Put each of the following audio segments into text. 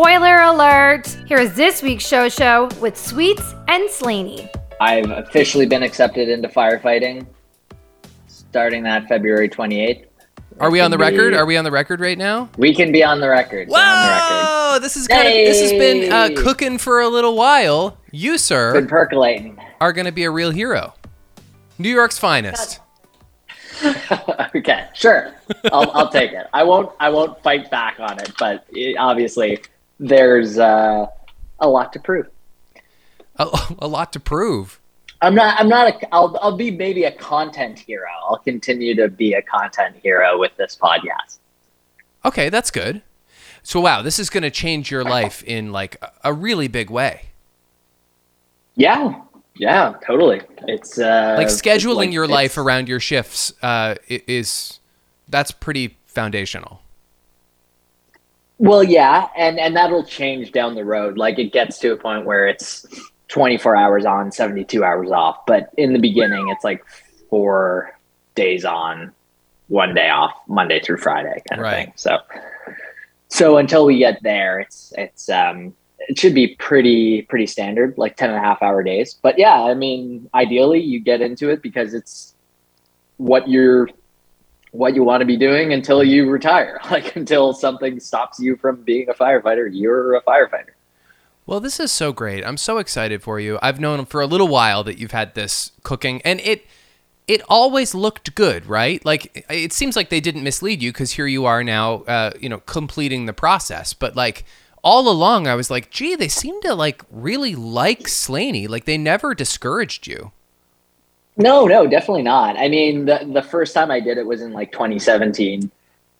Spoiler alert! Here is this week's show show with Sweets and Slaney. I've officially been accepted into firefighting starting that February 28th. Are we on the be- record? Are we on the record right now? We can be on the record. We're the record. Whoa! This is kind of this has been uh, cooking for a little while. You, sir, Been percolating. are going to be a real hero. New York's finest. okay, sure. I'll, I'll take it. I won't. I won't fight back on it. But it, obviously, there's uh, a lot to prove. A, a lot to prove. I'm not. I'm not. A, I'll. I'll be maybe a content hero. I'll continue to be a content hero with this podcast. Okay, that's good. So wow, this is going to change your life in like a- really big way. Yeah. Yeah. Totally. It's uh, Like scheduling like, your life around your shifts uh, is that's pretty foundational. Well, yeah, and and that'll change down the road. Like it gets to a point where it's 24 hours on, 72 hours off. But in the beginning, it's like four days on, one day off, Monday through Friday kind of Right. thing. So, so until we get there, it's it's um it should be pretty pretty standard, like 10 and a half hour days. But yeah, I mean, ideally you get into it because it's what you're what you want to be doing until you retire. Like until something stops you from being a firefighter, you're a firefighter. Well, this is so great. I'm so excited for you. I've known for a little while that you've had this cooking and it it always looked good, right? Like it seems like they didn't mislead you cuz here you are now uh, you know, completing the process. But like all along I was like, "Gee, they seem to like really like Slaney. Like they never discouraged you." No, no, definitely not. I mean, the the first time I did it was in like 2017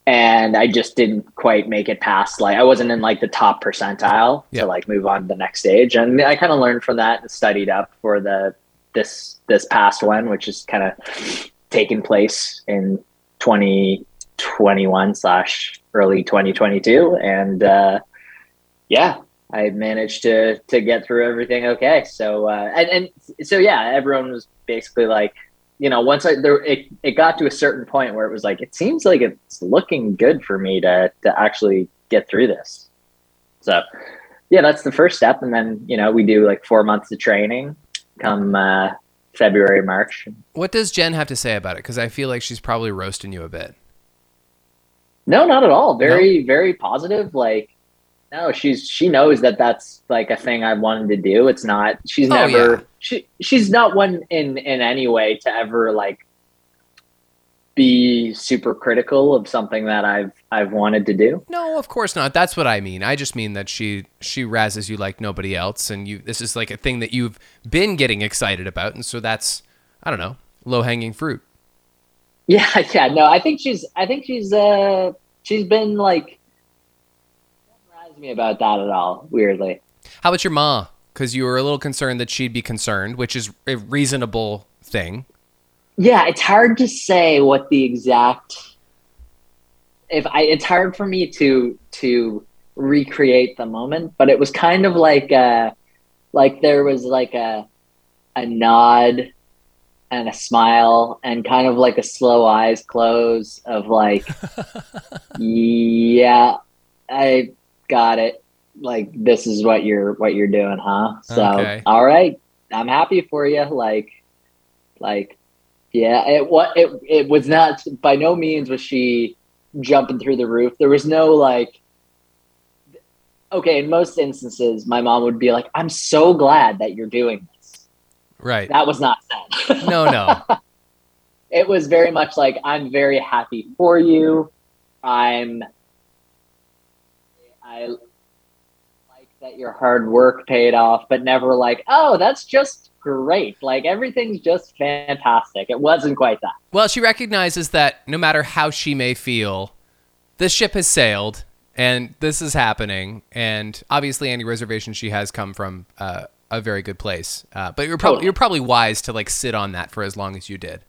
and I just didn't quite make it past like I wasn't in like the top percentile Yeah. to like move on to the next stage. And I kind of learned from that and studied up for the this this past one, which is kind of taking place in 2021 slash early 2022. And uh yeah, I managed to to get through everything okay. So uh, and and so yeah, everyone was basically like, you know, once I there it, it got to a certain point where it was like, it seems like it's looking good for me to to actually get through this. So yeah, that's the first step, and then you know we do like four months of training come uh, February March. What does Jen have to say about it? Cuz I feel like she's probably roasting you a bit. No, not at all. Very, very positive. Like, no, she's she knows that that's like a thing I wanted to do. It's not. She's Oh, never. yeah. She she's not one in in any way to ever like be super critical of something that I've I've wanted to do. No, of course not. That's what I mean. I just mean that she she razzes you like nobody else, and you. This is like a thing that you've been getting excited about, and so that's I don't know low hanging fruit. Yeah, yeah. No, I think she's. I think she's. Uh, she's been like. Doesn't me about that at all. Weirdly. How about your ma? Because you were a little concerned that she'd be concerned, which is a reasonable thing. Yeah, it's hard to say what the exact if I it's hard for me to to recreate the moment, but it was kind of like uh like there was like a a nod and a smile and kind of like a slow eyes close of like yeah, I got it. Like this is what you're what you're doing, huh? So Okay. all right. I'm happy for you. Like like yeah, it what it it was not by no means was she jumping through the roof. There was no like okay, in most instances my mom would be like, I'm so glad that you're doing this. Right. That was not said. No, no. it was very much like I'm very happy for you. I'm I like that your hard work paid off, but never like, oh, that's just great. Like everything's just fantastic. It wasn't quite that. Well, she recognizes that no matter how she may feel, this ship has sailed and this is happening. And obviously, any reservation she has come from uh, a very good place. Uh, but you're probably Totally. you're probably wise to like sit on that for as long as you did.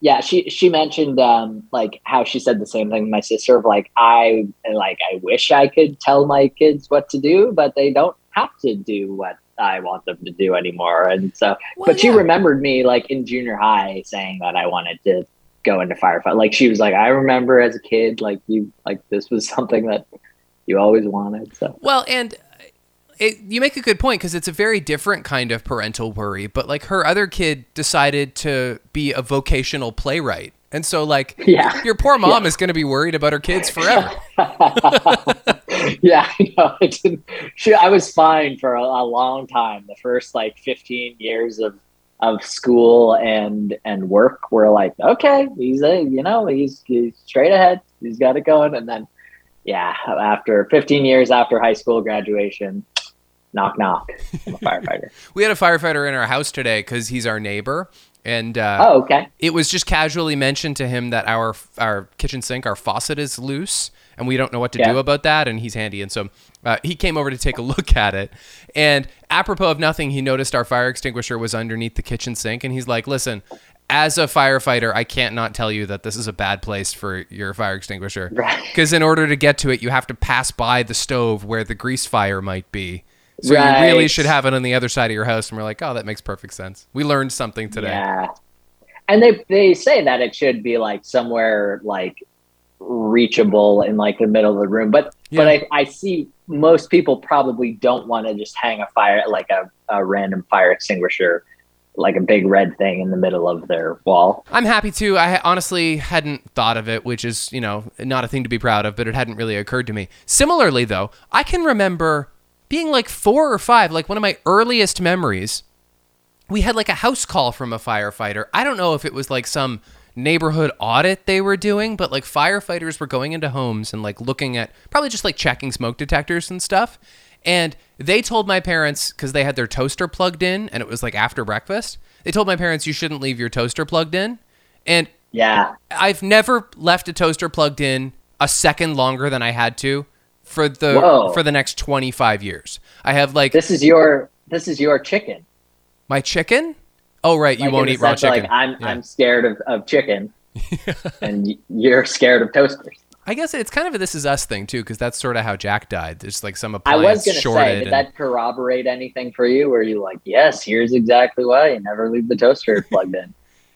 Yeah she she mentioned um like how she said the same thing to my sister of like i like i wish i could tell my kids what to do but they don't have to do what i want them to do anymore. And so Well, but she remembered me like in junior high saying that i wanted to go into firefight. Like she was like i remember as a kid like you like this was something that you always wanted. So. Well, and it, you make a good point because it's a very different kind of parental worry. But like her other kid decided to be a vocational playwright. And so, like, Yeah. your poor mom is going to be worried about her kids forever. yeah, I know. I didn't. She, I was fine for a, a long time. The first like 15 years of of school and and work were like, okay, he's a you know he's he's straight ahead. He's got it going. And then, yeah, after 15 years after high school graduation, knock knock. I'm a firefighter. we had a firefighter in our house today because he's our neighbor. And uh, oh, okay. it was just casually mentioned to him that our our kitchen sink, our faucet is loose, and we don't know what to Yeah. do about that. And he's handy, and so uh, he came over to take a look at it. And apropos of nothing, he noticed our fire extinguisher was underneath the kitchen sink, and he's like, "Listen." As a firefighter, I can't not tell you that this is a bad place for your fire extinguisher. Right. Because in order to get to it, you have to pass by the stove where the grease fire might be. So you really should have it on the other side of your house. And we're like, oh, that makes perfect sense. We learned something today. Yeah. And they they say that it should be like somewhere like reachable in like the middle of the room. But but I, I see most people probably don't want to just hang a fire like a, a random fire extinguisher like a big red thing in the middle of their wall. I'm happy to. I honestly hadn't thought of it, which is, you know, not a thing to be proud of, but it hadn't really occurred to me. Similarly, though, I can remember being like four or five, like one of my earliest memories. We had like a house call from a firefighter. I don't know if it was like some neighborhood audit they were doing, but like firefighters were going into homes and like looking at probably just like checking smoke detectors and stuff. And they told my parents because they had their toaster plugged in and it was like after breakfast. They told my parents you shouldn't leave your toaster plugged in. And Yeah. I've never left a toaster plugged in a second longer than I had to for the Whoa. for the next 25 years. I have like This is your this is your chicken. my chicken. Oh right, you Like, won't eat raw chicken. Like I'm Yeah. I'm scared of, of chicken. and you're scared of toasters. I guess it's kind of a this is us thing too, because that's sort of how Jack died. There's like some I was gonna shorted. say, did and- that corroborate anything for you? Were you like, yes, here's exactly why you never leave the toaster plugged in?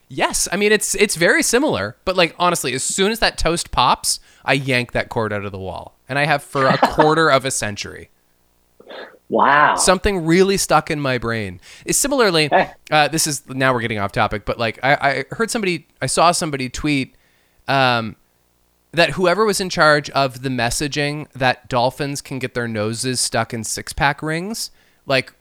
Yes, I mean it's it's very similar, but like honestly, as soon as that toast pops, I yank that cord out of the wall, and I have for a quarter of a century. Wow. Something really stuck in my brain. Is similarly, uh, this is now we're getting off topic, but like I, I heard somebody, I saw somebody tweet um, that whoever was in charge of the messaging that dolphins can get their noses stuck in six pack rings, like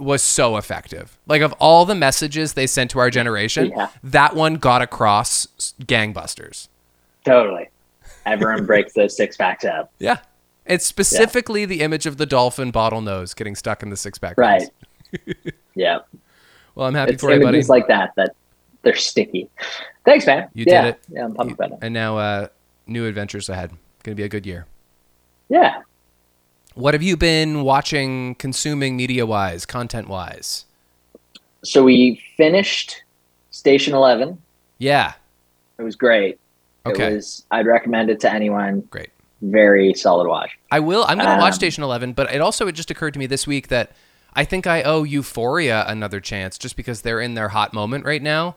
was so effective. Like of all the messages they sent to our generation, Yeah. that one got across gangbusters. Totally. Everyone breaks those six packs up. Yeah. It's specifically the image of the dolphin bottlenose getting stuck in the six pack. Right. yeah. Well, I'm happy It's for you, buddy. images like that that they're sticky. Thanks, man. You yeah. did it. Yeah, I'm pumped about it. and now uh, new adventures ahead. Going to be a good year. Yeah. What have you been watching, consuming media wise, content wise? So we finished Station Eleven. Yeah. It was great. Okay. It was I'd recommend it to anyone. Great. Very solid watch. I will. I'm going to watch Um, Station 11, but it also it just occurred to me this week that I think I owe Euphoria another chance just because they're in their hot moment right now.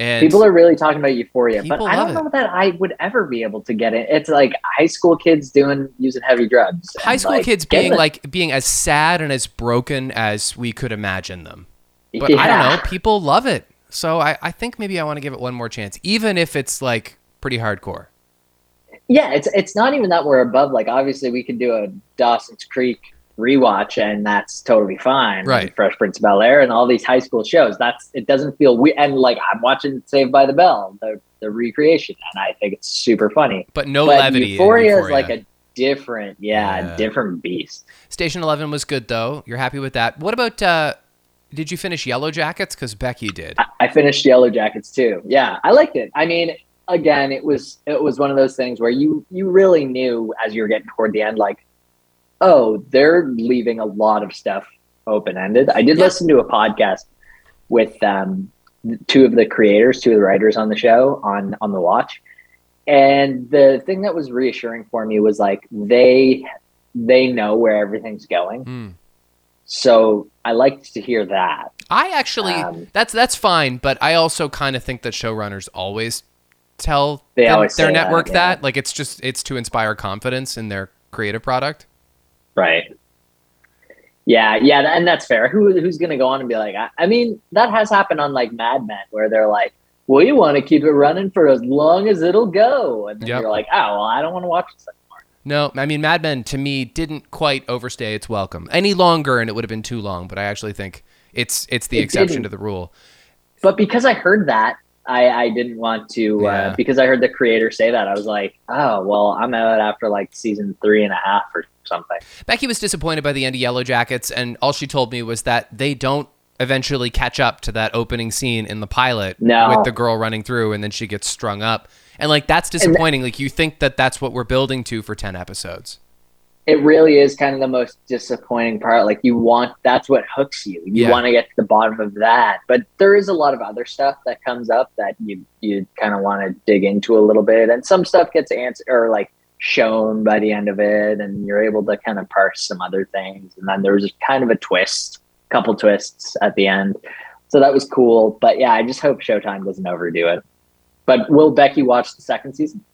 And People are really talking about Euphoria, but I don't know that I would ever be able to get it. It's like high school kids doing using heavy drugs. high school like, kids being like being as sad and as broken as we could imagine them. But I don't know. People love it. So I, I think maybe I want to give it one more chance, even if it's like pretty hardcore. Yeah, it's it's not even that we're above. Like obviously we could do a Dawson's Creek rewatch and that's totally fine. Right. Fresh Prince of Bel Air and all these high school shows. That's it doesn't feel we and like I'm watching Saved by the Bell, the the recreation, and I think it's super funny. But no but levity. Euphoria, Euphoria. is like a different, yeah, Yeah. different beast. Station 11 was good though. You're happy with that. What about uh did you finish Yellow Jackets cuz Becky did? I, I finished Yellow Jackets too. Yeah, I liked it. I mean, again, it was it was one of those things where you you really knew as you were getting toward the end, like, oh, they're leaving a lot of stuff open ended. I did Yeah. listen to a podcast with um, two of the creators, two of the writers on the show on on the watch, and the thing that was reassuring for me was like they they know where everything's going. Hmm. So I liked to hear that. I actually Um, that's that's fine, but I also kind of think that showrunners always tell They them- always their say that, network yeah. that like it's just it's to inspire confidence in their creative product. Right. Yeah, yeah, and that's fair. Who who's gonna go on and be like? I, I mean, that has happened on like Mad Men, where they're like, "We want to keep it running for as long as it'll go," and then Yep. you're like, "Oh, well, I don't want to watch this anymore." No, I mean Mad Men to me didn't quite overstay its welcome any longer, and it would have been too long. But I actually think it's it's the It exception didn't. to the rule. But because I heard that, I I didn't want to. Yeah. Uh, because I heard the creator say that, I was like, "Oh, well, I'm out after like season three and a half or something." Becky was disappointed by the end of Yellow Jackets, and all she told me was that they don't eventually catch up to that opening scene in the pilot No. with the girl running through, and then she gets strung up. And like that's disappointing. like you think that that's what we're building to for ten episodes. It really is kind of the most disappointing part. Like you want that's what hooks you. You Yeah. want to get to the bottom of that. But there is a lot of other stuff that comes up that you you kind of want to dig into a little bit. And some stuff gets answered or like shown by the end of it and you're able to kind of parse some other things. And then there was kind of a twist, couple twists at the end. So that was cool. But yeah, I just hope Showtime doesn't overdo it. But will Becky watch the second season?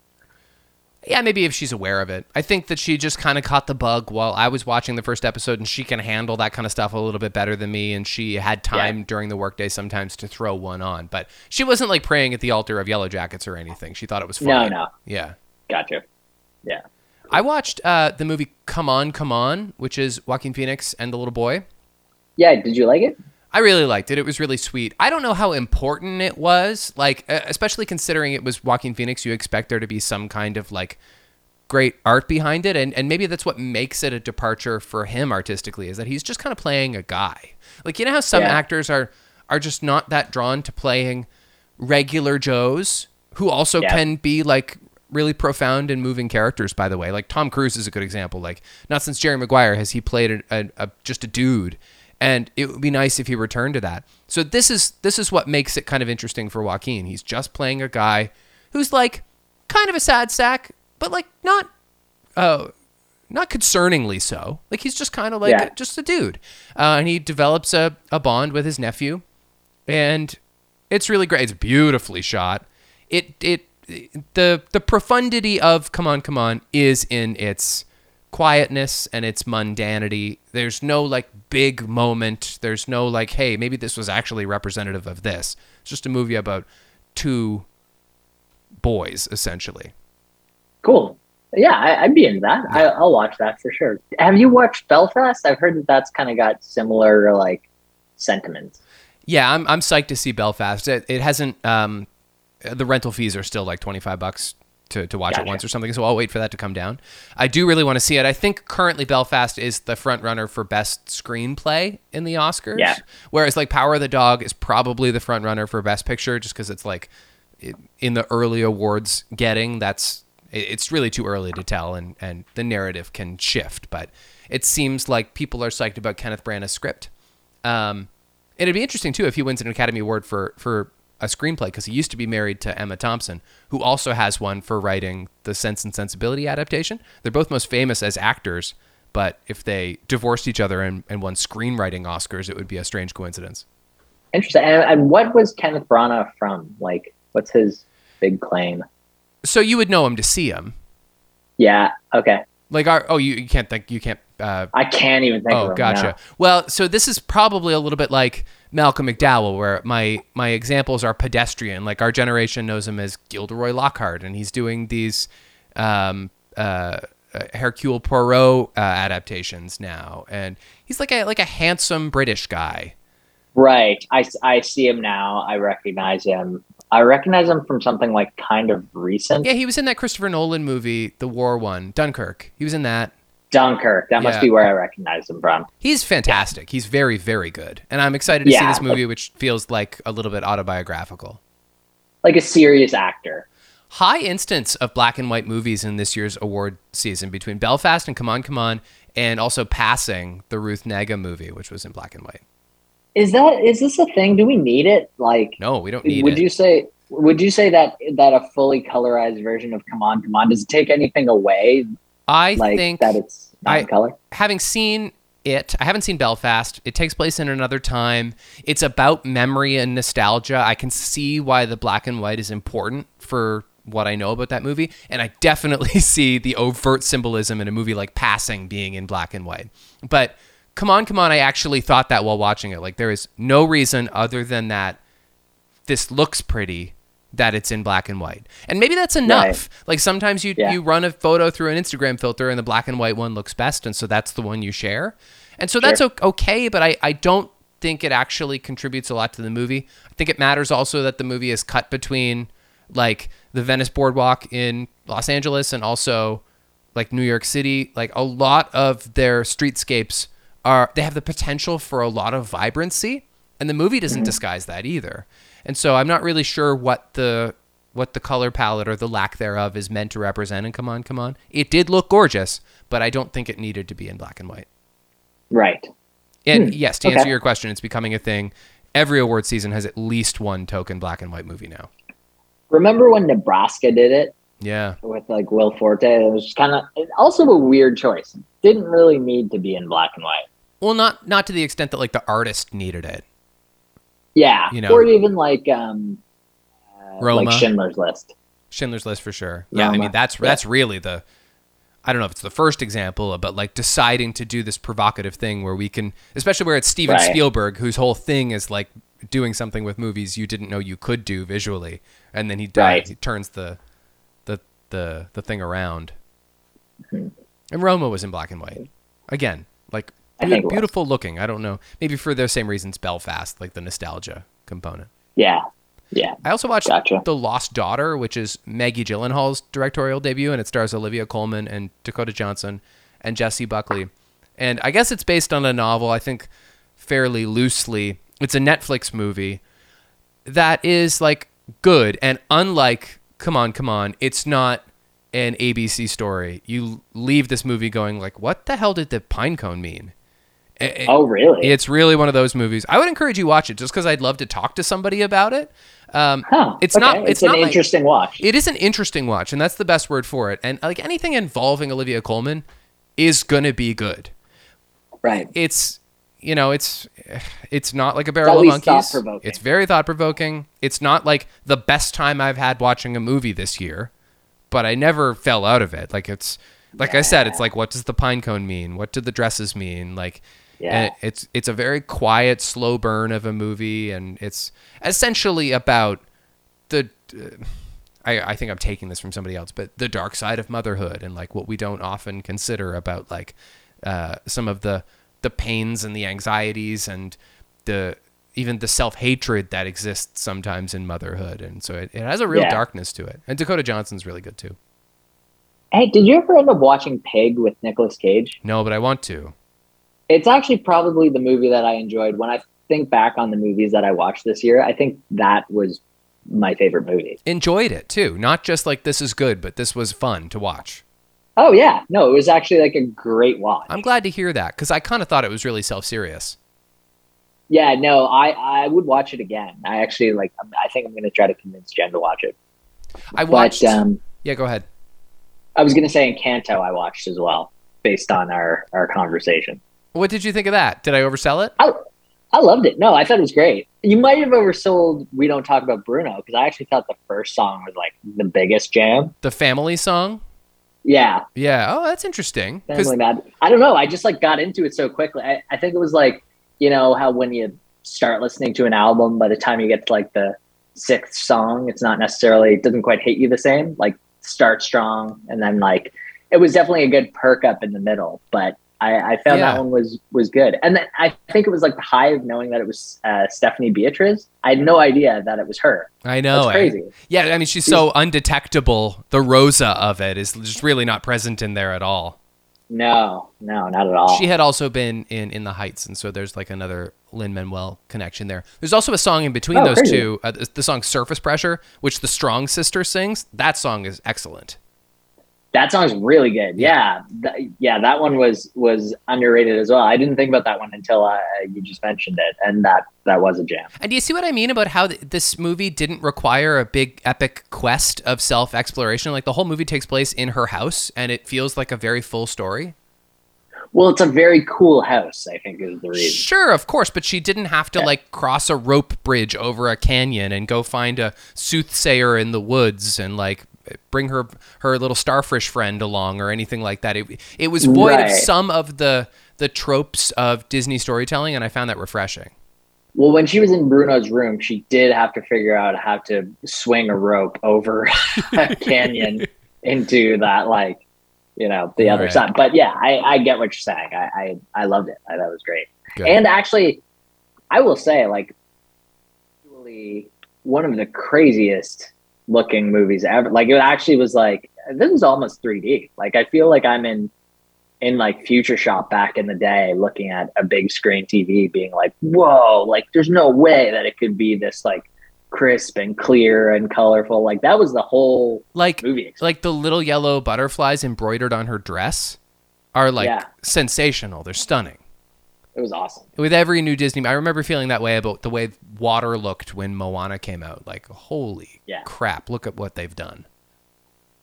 Yeah, maybe if she's aware of it. I think that she just kind of caught the bug while I was watching the first episode, and she can handle that kind of stuff a little bit better than me. And she had time during the workday sometimes to throw one on, but she wasn't like praying at the altar of Yellow Jackets or anything. She thought it was fun. No, no. Yeah. Gotcha. Yeah. I watched uh, the movie Come On, Come On, which is Joaquin Phoenix and the little boy. Yeah, did you like it? I really liked it. It was really sweet. I don't know how important it was, like especially considering it was Joaquin Phoenix. You expect there to be some kind of like great art behind it, and and maybe that's what makes it a departure for him artistically is that he's just kind of playing a guy. Like you know how some Yeah. actors are are just not that drawn to playing regular Joes who also Yeah. can be like really profound and moving characters by the way like tom cruise is a good example like not since jerry maguire has he played a, a, a just a dude and it would be nice if he returned to that so this is this is what makes it kind of interesting for joaquin he's just playing a guy who's like kind of a sad sack but like not uh not concerningly so like he's just kind of like Yeah. just a dude uh, and he develops a, a bond with his nephew and it's really great. It's beautifully shot. It it the the profundity of Come On Come On is in its quietness and its mundanity. There's no like big moment. There's no like, hey, maybe this was actually representative of this. It's just a movie about two boys essentially. Cool. Yeah, I, I'd be into that. I, I'll watch that for sure. Have you watched Belfast? I've heard that that's kind of got similar like sentiments. Yeah, I'm I'm psyched to see Belfast. It, it hasn't um the rental fees are still like 25 bucks to, to watch it once or something, so I'll wait for that to come down. I do really want to see it. I think currently Belfast is the front runner for best screenplay in the Oscars. Yeah. Whereas like Power of the Dog is probably the front runner for best picture just cuz it's like it, in the early awards getting that's it- it's really too early to tell and and the narrative can shift, but it seems like people are psyched about Kenneth Branagh's script. Um, it'd be interesting too if he wins an Academy Award for for a screenplay because he used to be married to Emma Thompson, who also has one for writing the Sense and Sensibility adaptation. They're both most famous as actors, but if they divorced each other and, and won screenwriting Oscars, it would be a strange coincidence. Interesting. And, and what was Kenneth Branagh from? Like, what's his big claim? So you would know him to see him. Yeah. Okay. Like our oh you, you can't think you can't uh, I can't even think of Oh, gotcha. now. Well, so this is probably a little bit like Malcolm McDowell, where my my examples are pedestrian. Like our generation knows him as Gilderoy Lockhart, and he's doing these um, uh, uh, Hercule Poirot uh, adaptations now, and he's like a like a handsome British guy. Right. I, I see him now. I recognize him. I recognize him from something like kind of recent. Yeah, he was in that Christopher Nolan movie, the war one, Dunkirk. He was in that. Dunkirk. That Yeah. must be where I recognize him from. He's fantastic. He's very, very good. And I'm excited to see this movie, which feels like a little bit autobiographical. Like a serious actor. high instance of black and white movies in this year's award season between Belfast and Come On, Come On, and also Passing, the Ruth Negga movie, which was in black and white. Is that is this a thing? Do we need it? Like, No, we don't need would it. you say? Would you say that that a fully colorized version of Come On, Come On does it take anything away? I Like think that it's not I- color. having seen it, I haven't seen Belfast. It takes place in another time. It's about memory and nostalgia. I can see why the black and white is important for what I know about that movie, and I definitely see the overt symbolism in a movie like Passing being in black and white. But come on, come on, I actually thought that while watching it. Like there is no reason other than that this looks pretty that it's in black and white. And maybe that's enough. Right. Like sometimes you Yeah. you run a photo through an Instagram filter and the black and white one looks best and so that's the one you share. And so that's Sure. o- okay, but I I don't think it actually contributes a lot to the movie. I think it matters also that the movie is cut between like the Venice Boardwalk in Los Angeles and also like New York City. Like a lot of their streetscapes are they have the potential for a lot of vibrancy, and the movie doesn't mm-hmm. disguise that either. And so I'm not really sure what the what the color palette or the lack thereof is meant to represent. And come on, come on, it did look gorgeous, but I don't think it needed to be in black and white. Right. And hmm. yes, to answer your question, it's becoming a thing. Every award season has at least one token black and white movie now. Remember when Nebraska did it Yeah. with like Will Forte? It was kind of also a weird choice. It didn't really need to be in black and white. Well, not not to the extent that like the artist needed it. Yeah, You know. or even like um, uh, Roma. like Schindler's List. Schindler's List for sure. Yeah, I mean that's Yeah. that's really the I don't know if it's the first example, but like deciding to do this provocative thing where we can, especially where it's Steven Right. Spielberg, whose whole thing is like doing something with movies you didn't know you could do visually, and then he does, Right. he turns the the the the thing around. And Roma was in black and white again, like I think beautiful looking. I don't know, maybe for the same reasons Belfast, like the nostalgia component. Yeah, yeah. I also watched Gotcha. The Lost Daughter, which is Maggie Gyllenhaal's directorial debut, and it stars Olivia Colman and Dakota Johnson and Jessie Buckley. And I guess it's based on a novel, I think fairly loosely. It's a Netflix movie that is like good and unlike Come On, Come On, it's not an ABC story. You leave this movie going like, what the hell did the pine cone mean? A- Oh, really? it's really one of those movies. I would encourage you to watch it just because I'd love to talk to somebody about it. Um, Huh, it's okay. not. It's, It's, an not. my- interesting watch. it is an interesting watch, and that's the best word for it. And like anything involving Olivia Colman is gonna be good. right. It's you know it's it's not like a barrel of monkeys. It's very thought provoking. It's not like the best time I've had watching a movie this year, but I never fell out of it. Like it's like I said, it's like what does the pine cone mean? What do the dresses mean? Like Yeah. and it's it's a very quiet, slow burn of a movie, and it's essentially about the. Uh, I, I think I'm taking this from somebody else, but the dark side of motherhood and like what we don't often consider about like uh, some of the the pains and the anxieties and the even the self hatred that exists sometimes in motherhood, and so it, it has a real Yeah. darkness to it. And Dakota Johnson's really good too. Hey, did you ever end up watching Pig with Nicolas Cage? No, but I want to. It's actually probably the movie that I enjoyed. When I think back on the movies that I watched this year, I think that was my favorite movie. Enjoyed it too, not just like this is good, but this was fun to watch. Oh yeah, no, it was actually like a great watch. I'm glad to hear that because I kind of thought it was really self serious. Yeah, no, I I would watch it again. I actually like. I think I'm going to try to convince Jen to watch it. I watched. But um, yeah, go ahead. I was going to say Encanto I watched as well, based on our our conversation. What did you think of that? Did I oversell it? I I loved it. No, I thought it was great. You might have oversold. We don't talk about Bruno because I actually thought the first song was like the biggest jam. The family song? Yeah, Yeah. Oh, that's interesting. Family Mad. I don't know. I just like got into it so quickly. I, I think it was like you know how when you start listening to an album, by the time you get to like the sixth song, it's not necessarily it doesn't quite hit you the same. Like start strong, and then like it was definitely a good perk up in the middle. But I, I found Yeah. that one was was good, and then I think it was like the high of knowing that it was uh, Stephanie Beatriz. I had no idea that it was her. I know. That's I- crazy. yeah, I mean, she's so undetectable. The Rosa of it is just really not present in there at all. No, no, not at all. She had also been in In the Heights, and so there's like another Lin Manuel connection there. There's also a song in between Oh, those crazy. two, uh, the, the song Surface Pressure, which the Strong Sister sings. That song is excellent. That song's really good. Yeah, Th- yeah, that one was was underrated as well. I didn't think about that one until uh, you just mentioned it, and that that was a jam. And do you see what I mean about how th- this movie didn't require a big epic quest of self exploration? Like the whole movie takes place in her house, and it feels like a very full story. Well, it's a very cool house. I think is the reason. Sure, of course, but she didn't have to Yeah. like cross a rope bridge over a canyon and go find a soothsayer in the woods and like bring her her little starfish friend along or anything like that. It it was void of some of the the tropes of Disney storytelling, and I found that refreshing. Well, when she was in Bruno's room, she did have to figure out how to swing a rope over a canyon into that, like, you know, the other Right. side. But yeah, I, I get what you're saying. I, I, I loved it. I thought it was great. Good. And actually, I will say, like, actually, one of the craziest looking movies ever. Like, it actually was like, this was almost 3D. Like, I feel like I'm in in like Future Shop back in the day, looking at a big screen TV, being like, "Whoa!" Like, there's no way that it could be this like crisp and clear and colorful. Like, that was the whole like movie. experience. like the little yellow butterflies embroidered on her dress are like Yeah. sensational. They're stunning. It was awesome. With every new Disney, I remember feeling that way about the way water looked when Moana came out. Like, holy Yeah. crap! Look at what they've done.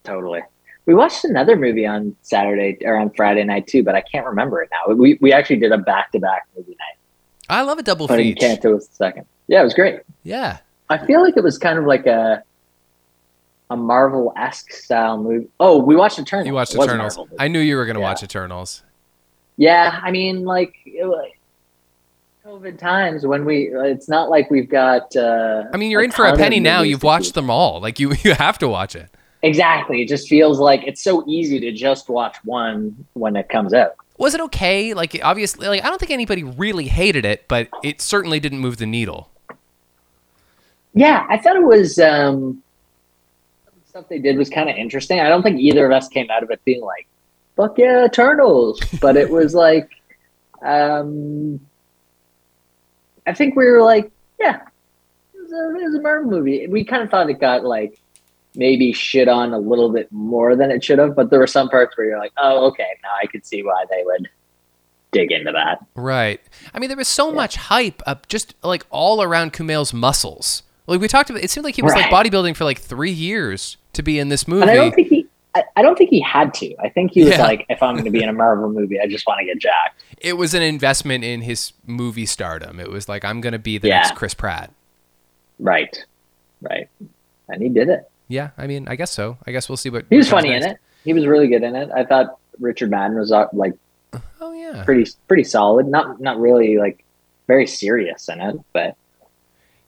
Totally. We watched another movie on Saturday or on Friday night too, but I can't remember it now. We we actually did a back to back movie night. I love a double But feature. Encanto was the second. Yeah, it was great. Yeah, I feel like it was kind of like a a Marvel esque style movie. Oh, we watched Eternals. you watched Eternals. I knew you were going to Yeah. watch Eternals. Yeah, I mean, like, it, was- COVID times when we, it's not like we've got. Uh, I mean, you're in for a penny now. You've watched keep- them all. Like you, you have to watch it. Exactly. It just feels like it's so easy to just watch one when it comes out. Was it okay? Like obviously, like I don't think anybody really hated it, but it certainly didn't move the needle. Yeah, I thought it was. Um, stuff they did was kind of interesting. I don't think either of us came out of it being like, "Fuck yeah, Eternals," but it was like, um, I think we were like, "Yeah, it was a, it was a Marvel movie." We kind of thought it got like maybe shit on a little bit more than it should have, but there were some parts where you're like, "Oh, okay, now I could see why they would dig into that." Right. I mean, there was so much hype up just like all around Kumail's muscles. Like we talked about, it seemed like he was like bodybuilding for like three years to be in this movie. And I don't think he. I, I don't think he had to. I think he was Yeah. like, if I'm going to be in a Marvel movie, I just want to get jacked. it was an investment in his movie stardom. It was like I'm gonna be the Yeah. next Chris Pratt. Right. Right. And he did it. Yeah, I mean, I guess so. I guess we'll see what He was funny next. in it. He was really good in it. I thought Richard Madden was uh, like Oh yeah. pretty pretty solid. Not not really like very serious in it, but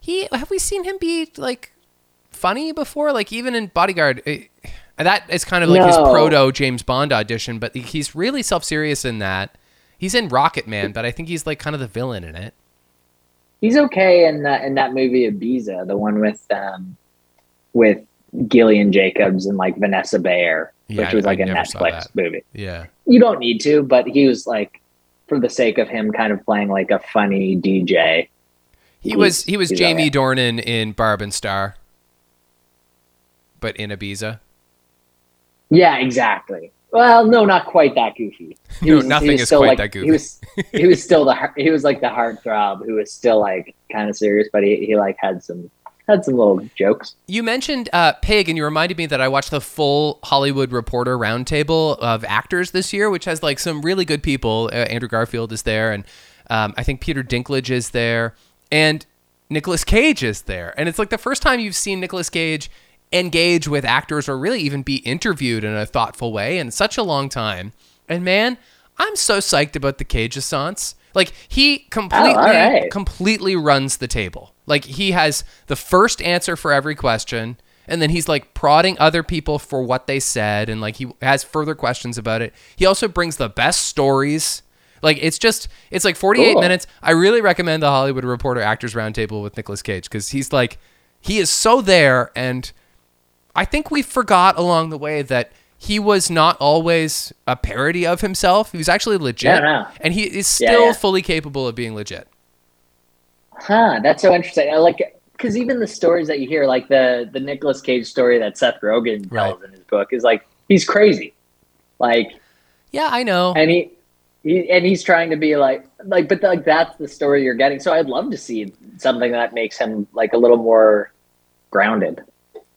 He have we seen him be like funny before? Like even in Bodyguard, it, that is kind of like his proto James Bond audition. But he's really self serious in that. He's in Rocket Man, but I think he's like kind of the villain in it. he's okay in that in that movie Ibiza, the one with um with Gillian Jacobs and like Vanessa Bayer, Yeah, which was I- I like a Netflix movie. Yeah. You don't need to, but he was like for the sake of him kind of playing like a funny DJ. He He's- was he was Jamie. Dornan in Barb and Star, but in Ibiza. Yeah, exactly. Well, no, not quite that goofy. He No, was- nothing was is still, quite like- that goofy. He was he was still the he was like the heartthrob who was still like kind of serious, but he, he like had some had some little jokes. You mentioned uh, Pig, and you reminded me that I watched the full Hollywood Reporter roundtable of actors this year, which has like some really good people. Uh, Andrew Garfield is there, and um, I think Peter Dinklage is there, and Nicolas Cage is there. And it's like the first time you've seen Nicolas Cage engage with actors or really even be interviewed in a thoughtful way in such a long time. And man, I'm so psyched about the Cage Assance. Like he completely oh, right. completely runs the table. Like he has the first answer for every question and then he's like prodding other people for what they said and like he has further questions about it. He also brings the best stories. Like it's just it's like 48 Cool. minutes. I really recommend the Hollywood Reporter Actors Roundtable with Nicolas Cage cuz he's like he is so there and I think we forgot along the way that he was not always a parody of himself. He was actually legit Yeah, and he is still yeah. fully capable of being legit. Huh, that's so interesting. I like because even the stories that you hear, like the the Nicolas Cage story that Seth Rogen tells in his book, is like he's crazy, like Yeah, I know. and he. He, and he's trying to be like like but like that's the story you're getting so i'd love to see something that makes him like a little more grounded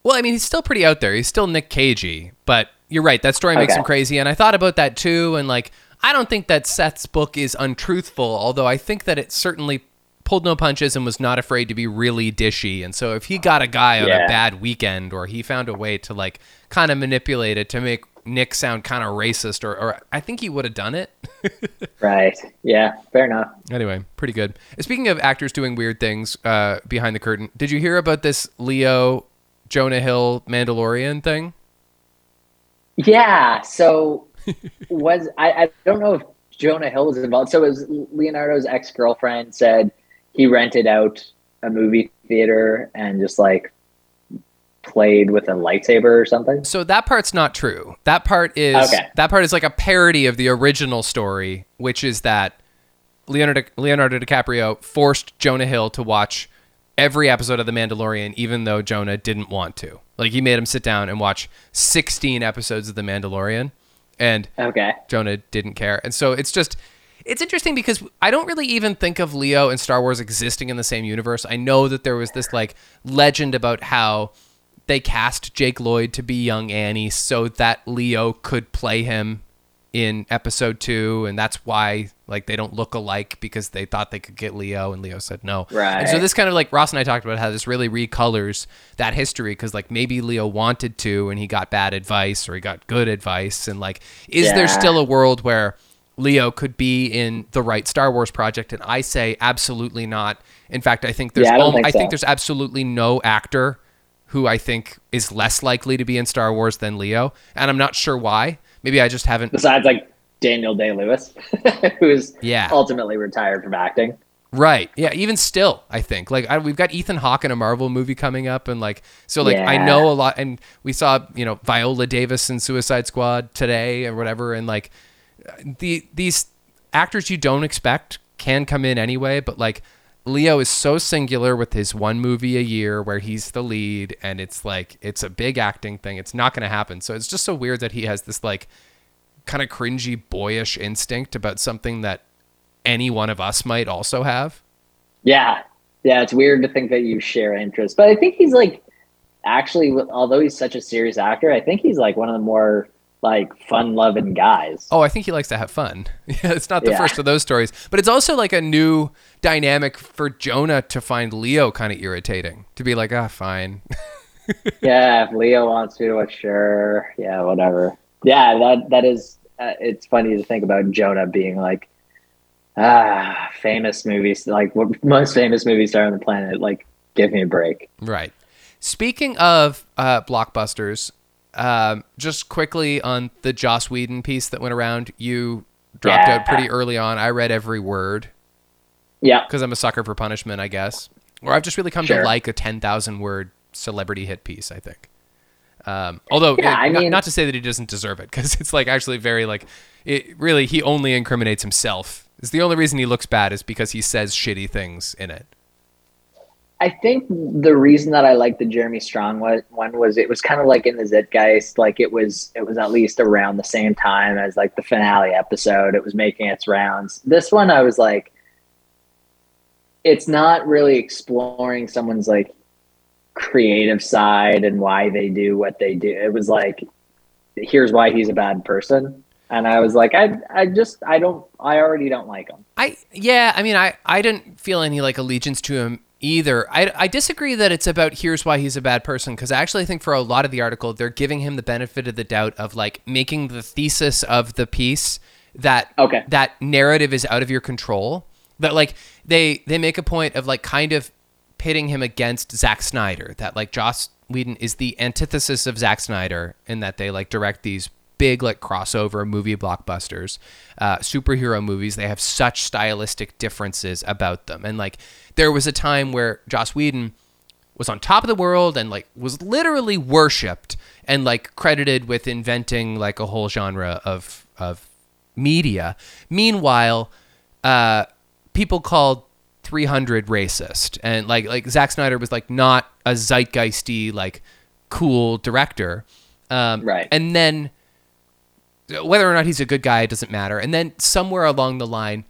Well, I mean, he's still pretty out there. He's still Nick Cagey, but you're right. That story makes Okay. him crazy, and I thought about that too. And like, I don't think that Seth's book is untruthful, although I think that it certainly pulled no punches and was not afraid to be really dishy. And so if he got a guy on Yeah. a bad weekend or he found a way to like kind of manipulate it to make Nick sound kind of racist or, or I think he would have done it. Right. Yeah. Fair enough. anyway, pretty good. Speaking of actors doing weird things uh, behind the curtain, did you hear about this Leo Jonah Hill Mandalorian thing? Yeah. So was I, I don't know if Jonah Hill was involved. So it was Leonardo's ex girlfriend said he rented out a movie theater and just like played with a lightsaber or something. So that part's not true. That part is Okay. that part is like a parody of the original story, which is that Leonardo Leonardo DiCaprio forced Jonah Hill to watch every episode of The Mandalorian, even though Jonah didn't want to. Like he made him sit down and watch 16 episodes of The Mandalorian, and Okay. Jonah didn't care. And so it's just it's interesting because I don't really even think of Leo and Star Wars existing in the same universe. I know that there was this like legend about how they cast Jake Lloyd to be young Annie so that Leo could play him in episode 2 and that's why like they don't look alike because they thought they could get Leo and Leo said no. Right. And so this kind of like Ross and I talked about how this really recolors that history because like maybe Leo wanted to and he got bad advice or he got good advice and like is there still a world where Leo could be in the right Star Wars project and I say absolutely not. In fact, I think there's Yeah, I think I think there's absolutely no actor who I think is less likely to be in Star Wars than Leo and I'm not sure why. Maybe I just haven't Besides like Daniel Day Lewis, who's Yeah. ultimately retired from acting. Right. Yeah. Even still, I think like I, we've got Ethan Hawke in a Marvel movie coming up, and like so, like I know a lot, and we saw you know Viola Davis in Suicide Squad today or whatever, and like the these actors you don't expect can come in anyway, but like Leo is so singular with his one movie a year where he's the lead, and it's like it's a big acting thing. It's not going to happen. So it's just so weird that he has this like kind of cringy, boyish instinct about something that any one of us might also have. Yeah, yeah, it's weird to think that you share interests, but I think he's like actually, although he's such a serious actor, I think he's like one of the more like fun-loving guys. Oh, I think he likes to have fun. Yeah, it's not the Yeah. first of those stories, but it's also like a new dynamic for Jonah to find Leo kind of irritating. To be like, ah, fine. yeah, if Leo wants to watch, sure, yeah, whatever. Yeah, that that is. Uh, it's funny to think about Jonah being like, ah, famous movies, like what most famous movie star on the planet. Like, give me a break. right. Speaking of uh, blockbusters, um, just quickly on the Joss Whedon piece that went around, you dropped out pretty early on. I read every word Yeah, because I'm a sucker for punishment, I guess. Or I've just really come to like a 10,000 word celebrity hit piece, I think. Um, although, Yeah, uh, I not, mean- not to say that he doesn't deserve it, because it's like actually very like, it really, he only incriminates himself. It's the only reason he looks bad is because he says shitty things in it. I think the reason that I liked the Jeremy Strong one, one was it was kind of like in the Zeitgeist, like it was it was at least around the same time as like the finale episode. It was making its rounds. This one, I was like, it's not really exploring someone's like creative side and why they do what they do. It was like, here's why he's a bad person, and I was like, I I just I don't I already don't like him. I yeah, I mean, I I didn't feel any like allegiance to him either. I I disagree that it's about here's why he's a bad person because I actually think for a lot of the article they're giving him the benefit of the doubt of like making the thesis of the piece that Okay. that narrative is out of your control. That like they they make a point of like kind of pitting him against Zack Snyder. That like Joss Whedon is the antithesis of Zack Snyder in that they like direct these big like crossover movie blockbusters, uh, superhero movies. They have such stylistic differences about them, and like there was a time where Joss Whedon was on top of the world and like was literally worshipped and like credited with inventing like a whole genre of of media. Meanwhile, uh, people called 300 racist, and like like Zack Snyder was like not a zeitgeisty like cool director, um, Right. And then whether or not he's a good guy it doesn't matter. And then somewhere along the line,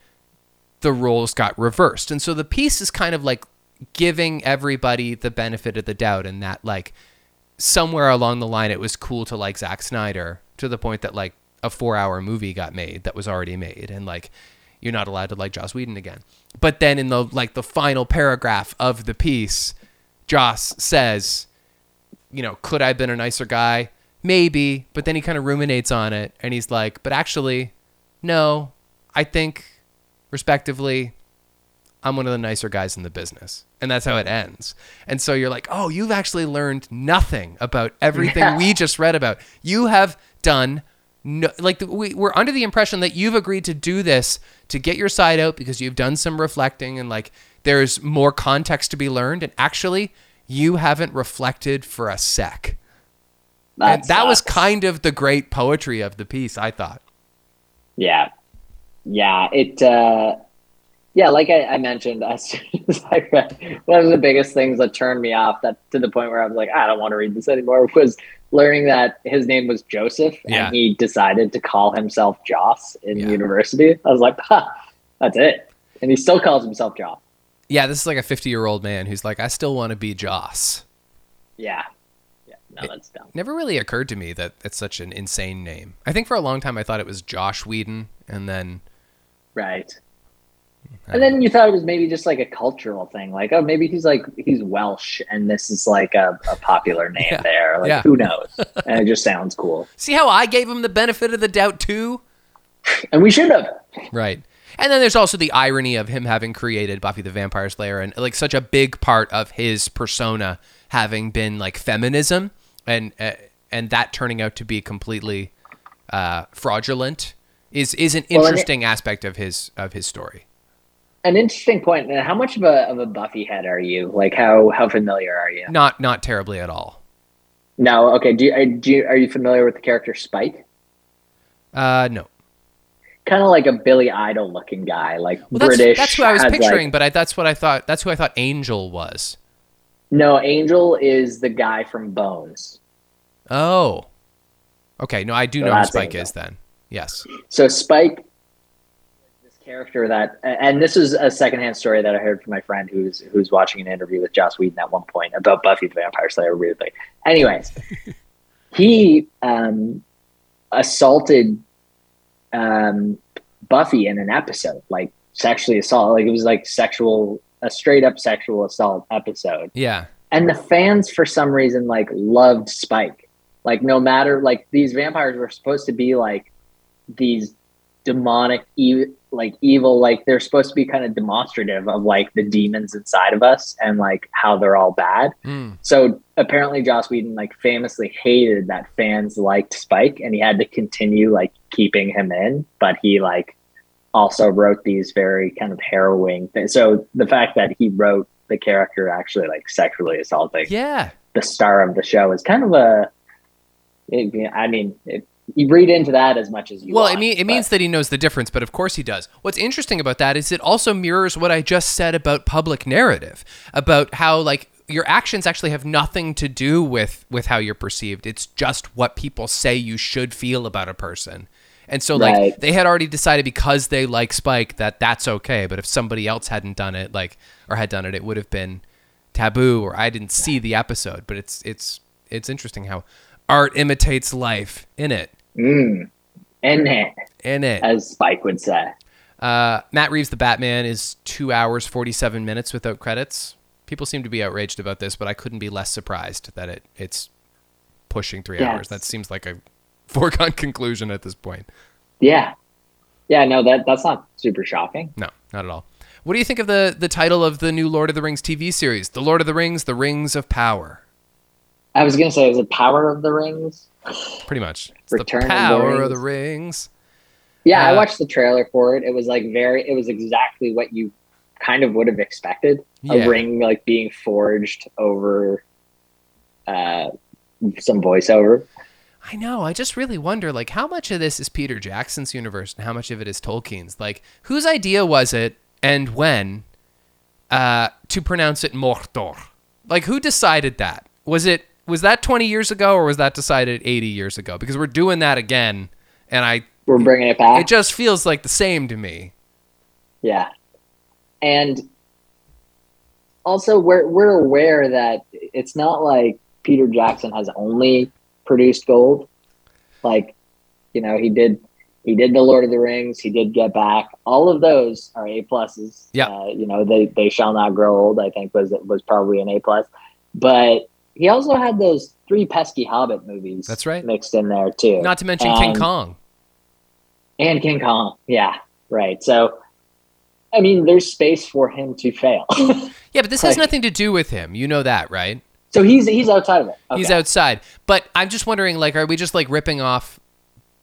the roles got reversed, and so the piece is kind of like giving everybody the benefit of the doubt, and that like somewhere along the line it was cool to like Zack Snyder to the point that like a four hour movie got made that was already made and like you're not allowed to like Joss Whedon again. But then in the like the final paragraph of the piece, Joss says, you know, could I have been a nicer guy? Maybe, but then he kind of ruminates on it and he's like, but actually, no, I think respectively, I'm one of the nicer guys in the business. And that's how it ends. And so you're like, oh, you've actually learned nothing about everything Yeah. we just read about. You have done no, like the, we, we're under the impression that you've agreed to do this to get your side out because you've done some reflecting and like there's more context to be learned. And actually, you haven't reflected for a sec. and that was kind of the great poetry of the piece, I thought. Yeah. Yeah. It, uh, yeah, like I, I mentioned, as as I read, one of the biggest things that turned me off that to the point where I was like, I don't want to read this anymore was learning that his name was Joseph Yeah. and he decided to call himself Joss in Yeah. university. I was like, ha, that's it. And he still calls himself Joss. Yeah, this is like a 50 year old man who's like, I still want to be Joss. Yeah. Yeah. No, that's dumb. Never really occurred to me that it's such an insane name. I think for a long time I thought it was Josh Whedon, and then Right. And then you thought it was maybe just like a cultural thing, like oh maybe he's like he's Welsh and this is like a, a popular name Yeah. there, like Yeah. who knows? and it just sounds cool, see how I gave him the benefit of the doubt too. and we should have. Right. And then there's also the irony of him having created Buffy the Vampire Slayer and like such a big part of his persona having been like feminism and uh, and that turning out to be completely uh, fraudulent is is an Well, it- interesting aspect of his of his story. An interesting point. How much of a of a Buffy head are you? Like how how familiar are you? Not not terribly at all. No, okay. Do you, are, do you, are you familiar with the character Spike? Uh, no. Kind of like a Billy Idol looking guy, like Well, that's, British. that's who I was has, like- picturing, but I, that's what I thought. That's who I thought Angel was. no, Angel is the guy from Bones. Oh, okay. No, I do So know who Spike is. Then yes. So Spike, character that, and this is a secondhand story that I heard from my friend who's who's watching an interview with Joss Whedon at one point about Buffy the Vampire Slayer. Weirdly, anyways, he um, assaulted um, Buffy in an episode, like sexually assault, like it was like sexual, a straight up sexual assault episode Yeah. and the fans for some reason like loved spike like no matter like these vampires were supposed to be like these demonic e- like evil like they're supposed to be kind of demonstrative of like the demons inside of us and like how they're all bad Mm. so apparently joss whedon like famously hated that fans liked spike and he had to continue like keeping him in but he like also wrote these very kind of harrowing things so the fact that he wrote the character actually like sexually assaulting Yeah. the star of the show is kind of a it- i mean it, you read into that as much as you Well, want, it, mean, it but- means that he knows the difference, but of course he does. What's interesting about that is it also mirrors what I just said about public narrative, about how like your actions actually have nothing to do with with how you're perceived. It's just what people say you should feel about a person. And so like Right. they had already decided because they like Spike that that's okay, but if somebody else hadn't done it like or had done it it would have been taboo or I didn't see the episode, but it's it's it's interesting how art imitates life in it. Mm, in it In it. as spike would say Uh, Matt Reeves, the Batman, is two hours forty seven minutes without credits. People seem to be outraged about this, but I couldn't be less surprised that it it's pushing three Yes. hours. That seems like a foregone conclusion at this point. yeah yeah no that that's not super shocking No, not at all. What do you think of the the title of the new Lord of the Rings TV series, The Lord of the Rings: The Rings of Power? i was gonna say is it power of the rings Pretty much, it's Return the of the power of the Rings. yeah i Uh, watched the trailer for it it was like very it was exactly what you kind of would have expected Yeah. a ring like being forged over uh some voiceover I know. I just really wonder, like, how much of this is Peter Jackson's universe and how much of it is Tolkien's? Like, whose idea was it and when uh, to pronounce it Mordor? Like, who decided that? Was it was that 20 years ago or was that decided 80 years ago? Because we're doing that again, and I we're bringing it back it just feels like the same to me. Yeah. And also we're we're aware that it's not like Peter Jackson has only produced gold. Like, you know, he did He did the Lord of the Rings. He did Get Back. All of those are A pluses. Yeah. Uh, you know, they they shall not grow old. I think was was probably an A plus. But he also had those three pesky Hobbit movies. That's right. Mixed in there too. Not to mention King Kong. and King Kong. Yeah, right. So, I mean, there's space for him to fail. Yeah, but this has nothing to do with him. You know that, right? so he's he's outside of it. He's outside. But I'm just wondering, like, are we just like ripping off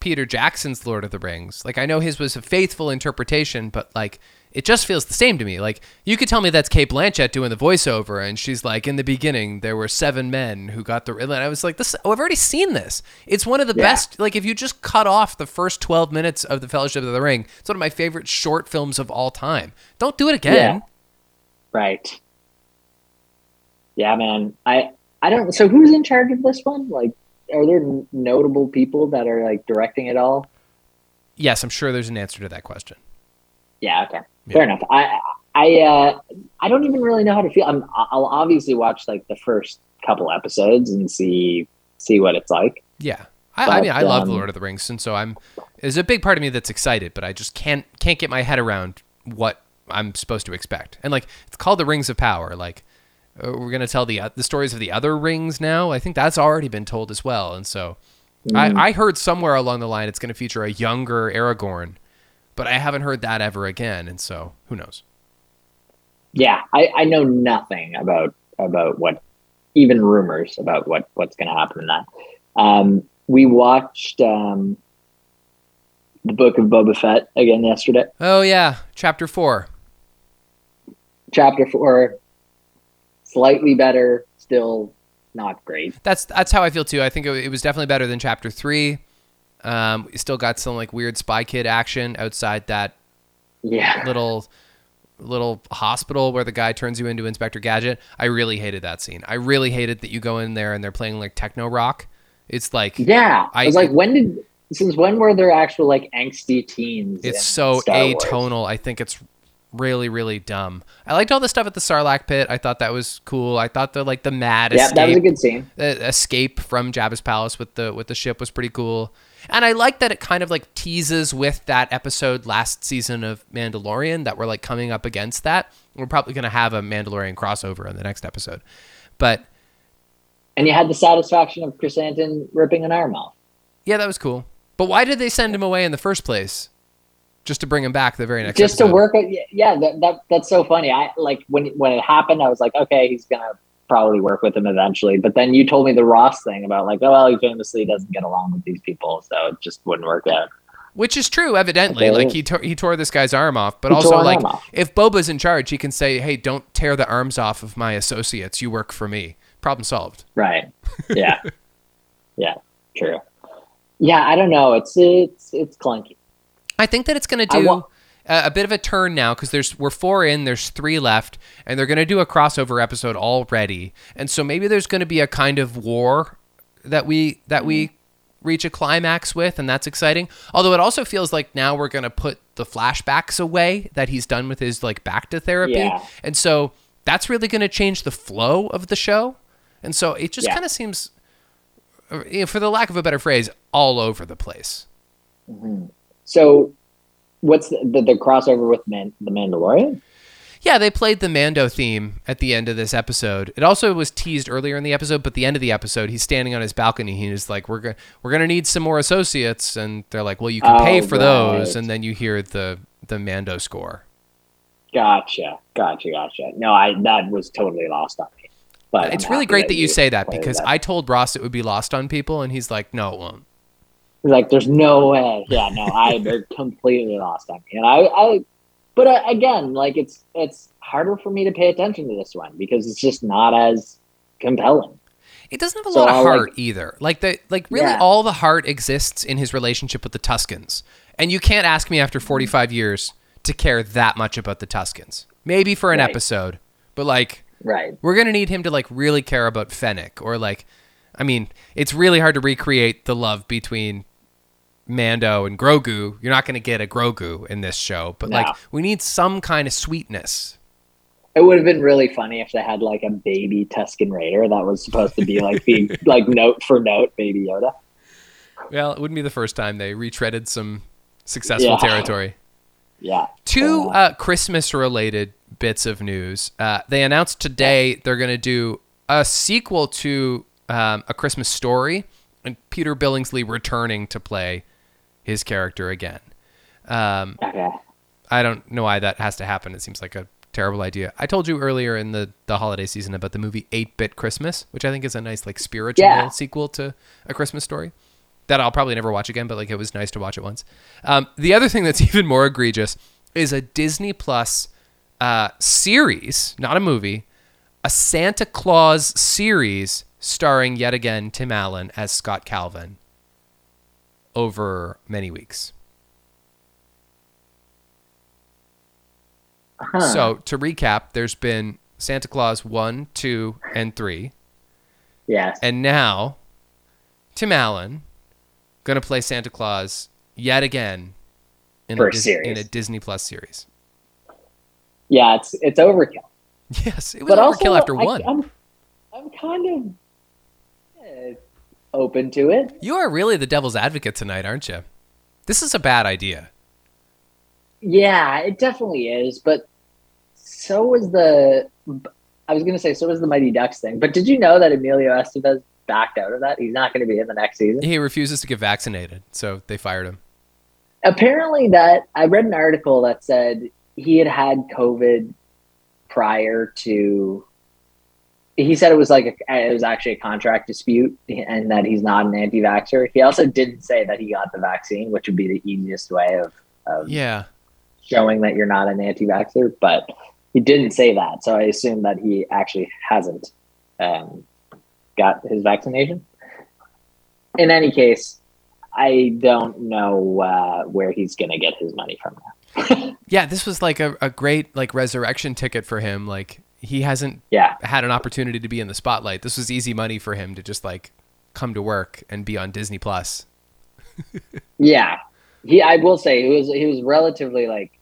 Peter Jackson's Lord of the Rings? Like, I know his was a faithful interpretation, but like, it just feels the same to me. Like, you could tell me that's Cate Blanchett doing the voiceover, and she's like, in the beginning, there were seven men who got the. And I was like, this. Oh, I've already seen this. It's one of the Yeah. best. Like, if you just cut off the first 12 minutes of the Fellowship of the Ring, it's one of my favorite short films of all time. Don't do it again. Yeah. Right. Yeah, man. I I don't. So who's in charge of this one? Like, are there notable people that are like directing it all? Yes, I'm sure there's an answer to that question. Yeah. Okay. Yeah. Fair enough. I I uh I don't even really know how to feel. I'm, I'll obviously watch like the first couple episodes and see see what it's like. Yeah. I, I mean, I love the um, Lord of the Rings, and so I'm. There's a big part of me that's excited, but I just can't can't get my head around what I'm supposed to expect. And like, it's called the Rings of Power. Like, uh, we're gonna tell the the stories of the other rings now. I think that's already been told as well. And so, Mm. I, I heard somewhere along the line it's going to feature a younger Aragorn, but I haven't heard that ever again. And so, who knows? yeah I, I know nothing about about what even rumors about what what's going to happen in that um we watched um the book of boba fett again yesterday Oh yeah, chapter four. chapter four slightly better still not great That's that's how I feel too. I think it, it was definitely better than chapter three. Um, we still got some like weird spy kid action outside that yeah little little hospital where the guy turns you into Inspector Gadget. I really hated that scene. I really hated that you go in there and they're playing like techno rock. It's like yeah I- i was like when did since when were there actual like angsty teens it's so atonal. I think it's really really dumb. I liked all the stuff at the Sarlacc pit. I thought that was cool. I thought the like the mad yeah that was a escape good scene uh, escape from Jabba's palace with the with the ship was pretty cool. And I like that it kind of like teases with that episode last season of Mandalorian that we're like coming up against that. We're probably going to have a Mandalorian crossover in the next episode. But and you had the satisfaction of chrysanthemum ripping an arm off yeah, that was cool. But why did they send him away in the first place? Just to bring him back the very next just to work with yeah that, that that's so funny. I like when when it happened i was like okay he's gonna probably work with him eventually. But then you told me the ross thing about like oh well he famously doesn't get along with these people so it just wouldn't work out. Which is true, evidently. Okay. Like he tore, he tore this guy's arm off, but He also like if Boba's in charge, he can say, "Hey, don't tear the arms off of my associates. You work for me." Problem solved. right. Yeah. Yeah. True. Yeah i don't know. It's it's it's clunky I think that it's going to do wa- a, a bit of a turn now because there's we're four in, there's three left, and they're going to do a crossover episode already, and so maybe there's going to be a kind of war that we that we Mm-hmm. reach a climax with, and that's exciting. Although it also feels like now we're going to put the flashbacks away that he's done with his like back to therapy, Yeah. and so that's really going to change the flow of the show, and so it just Yeah. kind of seems, uh, for the lack of a better phrase, all over the place. So what's the, the, the crossover with Man, the mandalorian Yeah, they played the Mando theme at the end of this episode. It also was teased earlier in the episode, but the end of the episode, he's standing on his balcony. He's like, "We're gonna we're gonna need some more associates," and they're like, "Well, you can oh, pay Oh, for those." And then you hear the the Mando score. gotcha gotcha gotcha no i that was totally lost on me but it's I'm really great that you say that because that I told Ross it would be lost on people, and he's like, "No, it won't." Like, there's no way. Yeah, no, I completely lost on me. And I, I but uh, again, like it's it's harder for me to pay attention to this one because it's just not as compelling. It doesn't have a So lot of heart like- either. Like the like really Yeah. all the heart exists in his relationship with the Tuskens. And you can't ask me after 45 years to care that much about the Tuskens. Maybe for an Right. episode, but like Right. we're going to need him to like really care about Fennec or like I mean, it's really hard to recreate the love between Mando and Grogu. You're not going to get a Grogu in this show, but No. like we need some kind of sweetness. It would have been really funny if they had like a baby Tusken Raider that was supposed to be like being like note for note baby Yoda. Well, it wouldn't be the first time they retreaded some successful Yeah. territory. Yeah. Two Uh, uh, Christmas related bits of news. Uh, they announced today they're going to do a sequel to um, A Christmas Story and Peter Billingsley returning to play his character again. Um, okay. I don't know why that has to happen. It seems like a terrible idea. I told you earlier in the, the holiday season about the movie 8 Bit Christmas, which I think is a nice, like, spiritual Yeah. sequel to A Christmas Story. That I'll probably never watch again, but like it was nice to watch it once. Um, the other thing that's even more egregious is a Disney Plus uh, series, not a movie, a Santa Claus series starring yet again Tim Allen as Scott Calvin over many weeks. Huh. So to recap, there's been Santa Claus 1, 2, and 3. yes. And now Tim Allen going to play Santa Claus yet again in, For a, a Dis- series. in a Disney Plus series. yeah, it's it's overkill. Yes, it was But overkill also, after I, one. I'm, I'm kind of open to it. you are really the devil's advocate tonight, aren't you? This is a bad idea. Yeah, it definitely is. But so was the. I was gonna say so was the Mighty Ducks thing. But did you know that Emilio Estevez backed out of that? He's not going to be in the next season. He refuses to get vaccinated, so they fired him. apparently that I read an article that said he had had COVID prior to. He said it was like a, it was actually a contract dispute, and that he's not an anti-vaxxer. He also didn't say that he got the vaccine, which would be the easiest way of, of Yeah. showing that you're not an anti-vaxxer. But he didn't say that, so I assume that he actually hasn't um, got his vaccination. In any case, I don't know uh, where he's going to get his money from. Now. Yeah, this was like a, a great like resurrection ticket for him. Like he hasn't Yeah, had an opportunity to be in the spotlight. This was easy money for him to just like come to work and be on Disney Plus. yeah. He, I will say, he was he was relatively like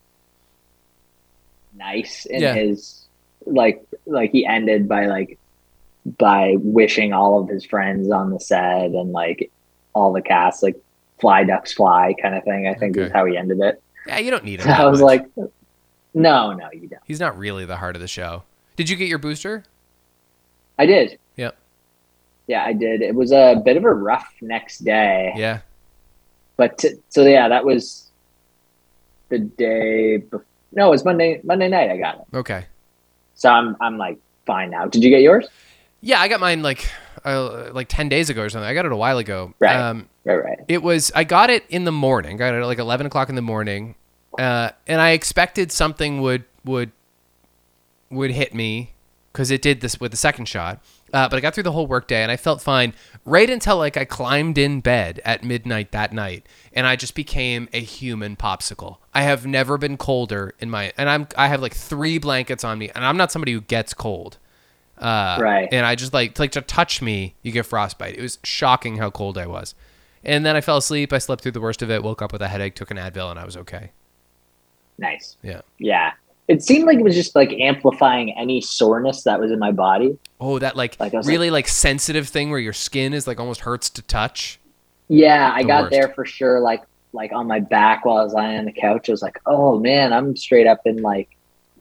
nice in Yeah. his like like he ended by like by wishing all of his friends on the set and like all the cast like fly ducks fly kind of thing. I think is how he ended it. Yeah, you don't need him. So I was much. like, no, no, you don't. he's not really the heart of the show. Did you get your booster? I did. Yep. Yeah, I did. It was a bit of a rough next day. Yeah. But t- so yeah, that was the day. Bef- no, it was Monday. Monday night. I got it. Okay. So I'm I'm like fine now. Did you get yours? Yeah, I got mine like uh, like ten days ago or something. I got it a while ago. Right. Um, Right, right. it was I got it in the morning. Got it at like eleven o'clock in the morning, uh, and I expected something would would would hit me because it did this with the second shot. Uh, but I got through the whole workday and I felt fine right until like I climbed in bed at midnight that night and I just became a human popsicle. I have never been colder in my and I'm I have like three blankets on me and I'm not somebody who gets cold. Uh, Right. And I just like like to touch me, you get frostbite. It was shocking how cold I was. And then I fell asleep. I slept through the worst of it. Woke up with a headache. Took an Advil, and I was okay. Nice. Yeah. Yeah. It seemed like it was just like amplifying any soreness that was in my body. Oh, that like, Like, really like, sensitive thing where your skin is like almost hurts to touch. Yeah, I got worst. there for sure. Like like on my back while I was lying on the couch. I was like, oh man, I'm straight up in like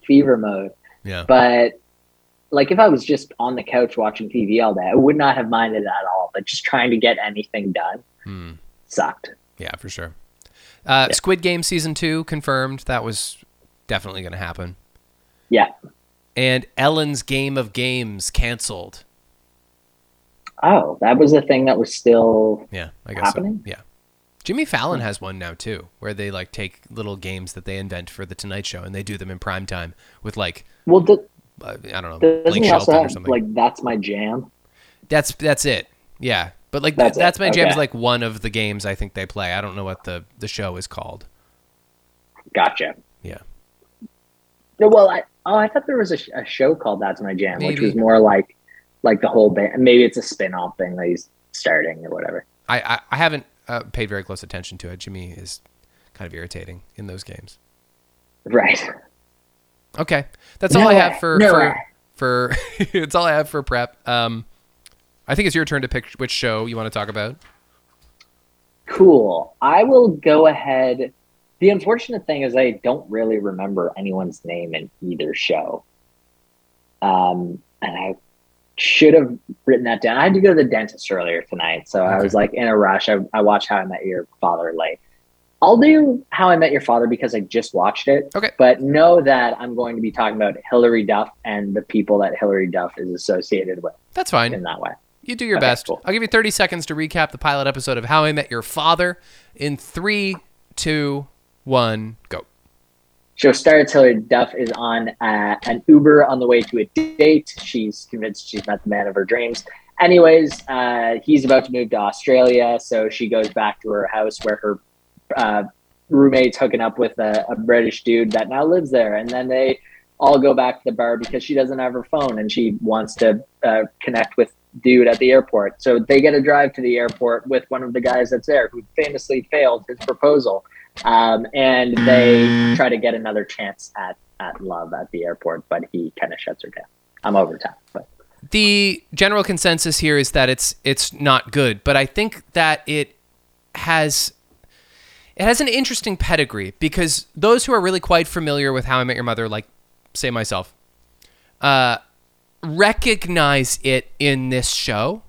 fever mode. Yeah. But like if I was just on the couch watching TV all day, I would not have minded at all. But just trying to get anything done Hmm. sucked. Yeah, for sure. Uh, Yeah. Squid Game season two confirmed. That was definitely going to happen. Yeah. And Ellen's Game of Games canceled. Oh, that was a thing that was still Yeah, I guess Happening? so. Yeah. Jimmy Fallon has one now too, where they like take little games that they invent for the Tonight Show and they do them in prime time with like well. Uh, I don't know, Blake he also or something. like that's my jam? That's that's it. Yeah, but like That's that's, my jam is like one of the games I think they play. I don't know what the the show is called. Gotcha. No, well, I oh I thought there was a, sh- a show called That's My Jam, which was more like like the whole band. Maybe it's a spin-off thing that he's starting or whatever. I I, I haven't uh, paid very close attention to it. Jimmy is kind of irritating in those games. Right. Okay, that's all I have for No for for. it's all I have for prep. Um, I think it's your turn to pick which show you want to talk about. Cool. I will go ahead the unfortunate thing is I don't really remember anyone's name in either show. Um, and I should have written that down. I had to go to the dentist earlier tonight, so I was like in a rush. I, I watched How I Met Your Father late. I'll do How I Met Your Father because I just watched it. Okay. But know that I'm going to be talking about Hillary Duff and the people that Hillary Duff is associated with That's fine. in that way. You do your Okay, best. cool. I'll give you 30 seconds to recap the pilot episode of How I Met Your Father in three, two, one, go. Show starts. Hillary Duff is on uh, an Uber on the way to a date. She's convinced she's met the man of her dreams. Anyways, uh, he's about to move to Australia, so she goes back to her house where her uh, roommate's hooking up with a, a British dude that now lives there, and then they all go back to the bar because she doesn't have her phone and she wants to uh, connect with dude at the airport. So they get a drive to the airport with one of the guys that's there who famously failed his proposal um, and they try to get another chance at, at love at the airport, but he kind of shuts her down. I'm over time, but The general consensus here is that it's it's not good, but I think that it has it has an interesting pedigree because those who are really quite familiar with How I Met Your Mother, like say myself, uh, recognize it in this show.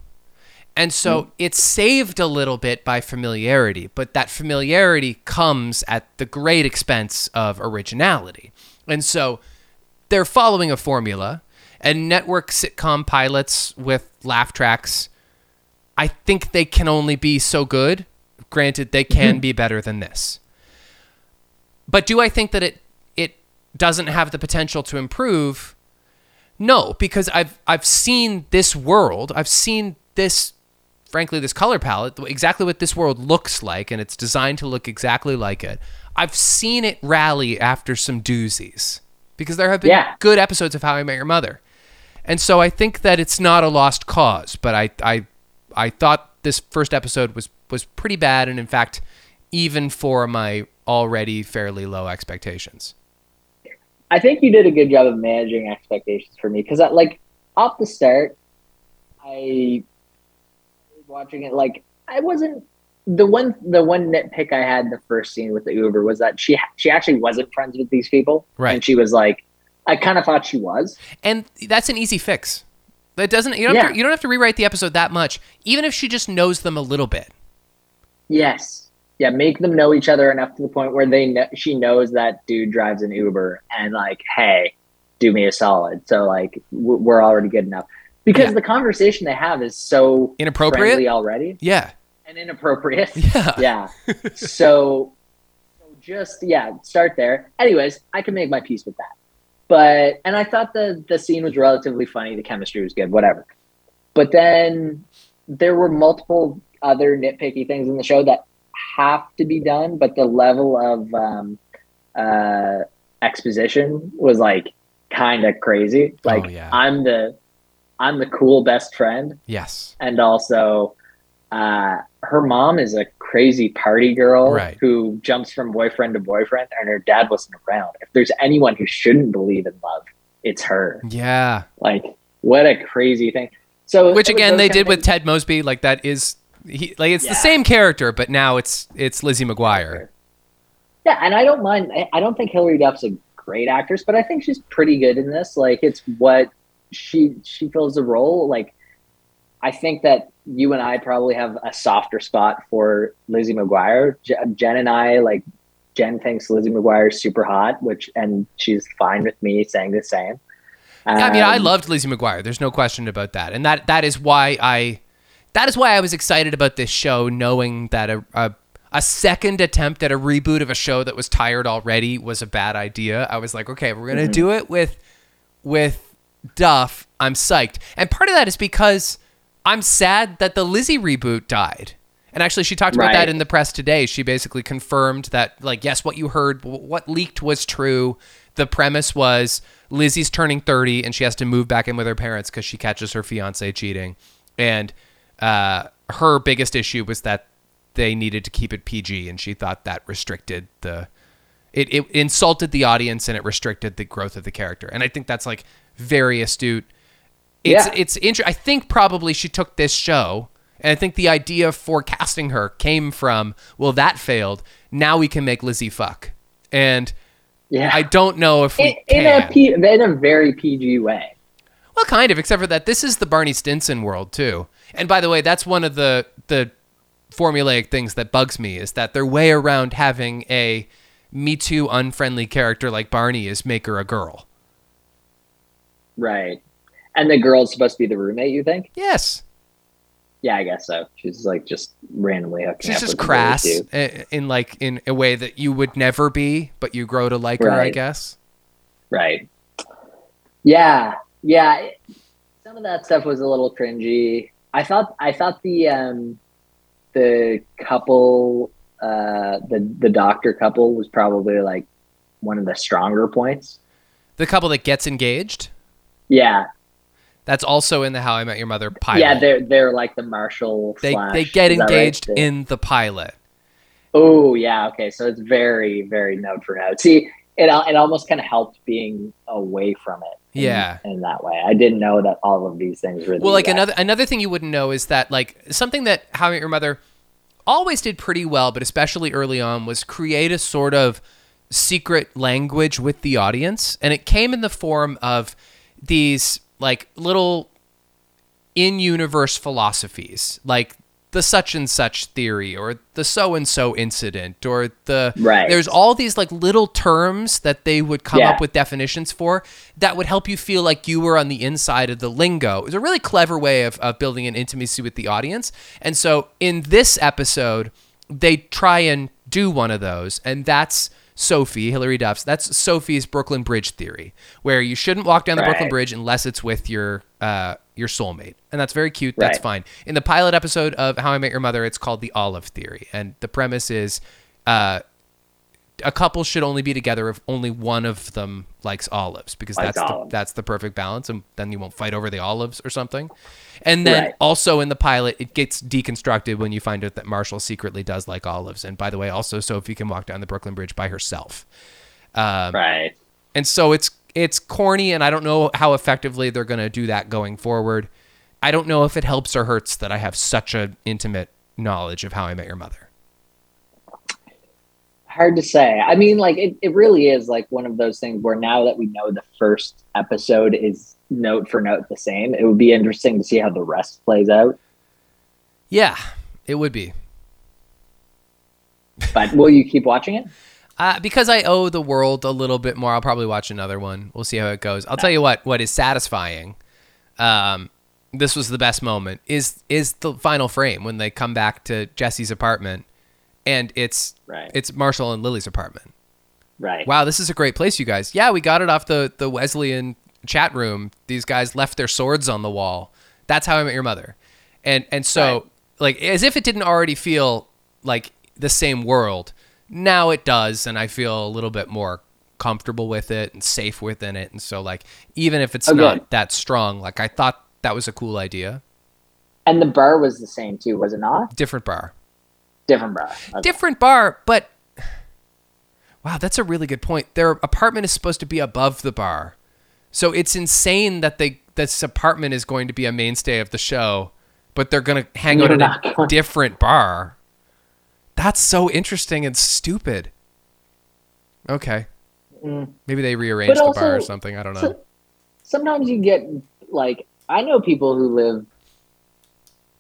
And so hmm. it's saved a little bit by familiarity, but that familiarity comes at the great expense of originality. And so they're following a formula, and network sitcom pilots with laugh tracks, I think they can only be so good. Granted, they can mm-hmm. be better than this. But do I think that it it doesn't have the potential to improve? No, because I've I've seen this world. I've seen this frankly this color palette, exactly what this world looks like and it's designed to look exactly like it. I've seen it rally after some doozies because there have been Yeah. good episodes of How I Met Your Mother. And so I think that it's not a lost cause, but I I I thought this first episode was was pretty bad and in fact even for my already fairly low expectations. I think you did a good job of managing expectations for me because, like, off the start, I watching it like I wasn't the one the one nitpick I had the first scene with the Uber was that she she actually wasn't friends with these people, Right. And she was like, I kind of thought she was. And that's an easy fix. That doesn't you don't have to, you don't have to rewrite the episode that much, even if she just knows them a little bit. Yes. Yeah, make them know each other enough to the point where they know she knows that dude drives an Uber and like, hey, do me a solid. So like, we're already good enough because Yeah. the conversation they have is so Inappropriate? already Yeah. and inappropriate. Yeah. yeah. So, so just yeah, start there. Anyways, I can make my peace with that. But and I thought the the scene was relatively funny. The chemistry was good. Whatever. But then there were multiple other nitpicky things in the show that have to be done, but the level of um, uh, exposition was like kind of crazy. Like Oh, yeah. I'm the I'm the cool best friend Yes. and also uh, her mom is a crazy party girl Right. who jumps from boyfriend to boyfriend, and her dad wasn't around. If there's anyone who shouldn't believe in love, it's her. Yeah. Like, what a crazy thing. So, Which again they did with things- Ted Mosby. Like that is he like it's the same character, but now it's it's Lizzie McGuire. Yeah, and I don't mind. I- I don't think Hillary Duff's a great actress, but I think she's pretty good in this. Like, it's what she she fills the role. Like, I think that you and I probably have a softer spot for Lizzie McGuire. Jen and I like Jen thinks Lizzie McGuire is super hot, which and she's fine with me saying the same. I mean, I Um, loved Lizzie McGuire. There's no question about that, and that that is why I that is why I was excited about this show, knowing that a a, a second attempt at a reboot of a show that was tired already was a bad idea. I was like, okay, we're gonna do it with with Duff. I'm psyched, and part of that is because I'm sad that the Lizzie reboot died. And actually, she talked about that in the press today. She basically confirmed that, like, yes, what you heard, what leaked was true. The premise was Lizzie's turning 30 and she has to move back in with her parents because she catches her fiance cheating. And uh, her biggest issue was that they needed to keep it PG, and she thought that restricted the. It, it insulted the audience and it restricted the growth of the character. And I think that's like very astute. It's Yeah. it's inter- I think probably she took this show And I think the idea for casting her came from, well, that failed. Now we can make Lizzie fuck. And Yeah. I don't know if we in, in a P, in a very PG way. Well, kind of, except for that this is the Barney Stinson world too. And by the way, that's one of the the formulaic things that bugs me is that their way around having a Me Too unfriendly character like Barney is make her a girl. Right. And the girl's supposed to be the roommate, you think? Yes, Yeah, I guess so. She's like just randomly hooking she's up just with crass i- in like in a way that you would never be, but you grow to like her, I guess. Right. Yeah. Yeah. Some of that stuff was a little cringy. I thought I thought the um the couple uh the the doctor couple was probably like one of the stronger points. The couple that gets engaged, Yeah. that's also in the How I Met Your Mother pilot. Yeah, they're they're like the Marshall they slash- they get that right? engaged in the pilot. Oh yeah, okay. So it's very, very note for note. See, it it almost kind of helped being away from it. in- Yeah. in that way. I didn't know that all of these things were. Well, like another another thing you wouldn't know is that like something that How I Met Your Mother always did pretty well, but especially early on, was create a sort of secret language with the audience, and it came in the form of these like little in-universe philosophies, like the such and such theory or the so and so incident or the Right. there's all these like little terms that they would come Yeah. up with definitions for that would help you feel like you were on the inside of the lingo. It was a really clever way of, of building an intimacy with the audience. And so in this episode, they try and do one of those, and that's Sophie, Hillary Duff's. That's Sophie's Brooklyn Bridge theory, where you shouldn't walk down the Brooklyn Bridge unless it's with your uh, your soulmate, and that's very cute. That's Right. fine. In the pilot episode of How I Met Your Mother, it's called the Olive Theory, and the premise is uh, a couple should only be together if only one of them likes olives, because Likes that's the, that's the perfect balance, and then you won't fight over the olives or something. And then Right. also in the pilot, it gets deconstructed when you find out that Marshall secretly does like olives, and by the way, also Sophie can walk down the Brooklyn Bridge by herself. Um, right. and so it's it's corny and i don't know how effectively they're going to do that going forward i don't know if it helps or hurts that i have such an intimate knowledge of how i met your mother Hard to say. I mean, like it, it really is like one of those things where now that we know the first episode is note for note the same, it would be interesting to see how the rest plays out. yeah it would be But will you keep watching it? Uh, because i owe the world a little bit more i'll probably watch another one we'll see how it goes i'll tell you what what is satisfying um, this was the best moment is is the final frame when they come back to jesse's apartment and it's Right. it's marshall and lily's apartment Right. Wow, this is a great place, you guys. Yeah, we got it off the the Wesleyan chat room. These guys left their swords on the wall. That's how I met your mother. And and so Right. like as if it didn't already feel like the same world. Now it does, and I feel a little bit more comfortable with it and safe within it. And so like even if it's Oh, not good. that strong, like I thought that was a cool idea. And the bar was the same too, was it not? Different bar. Different bar. Okay. different bar, but wow, that's a really good point. Their apartment is supposed to be above the bar, so it's insane that they this apartment is going to be a mainstay of the show, but they're going to hang out They're at a different bar. That's so interesting and stupid. Okay, Mm. maybe they rearranged the bar or something. I don't know. So- sometimes you get like I know people who live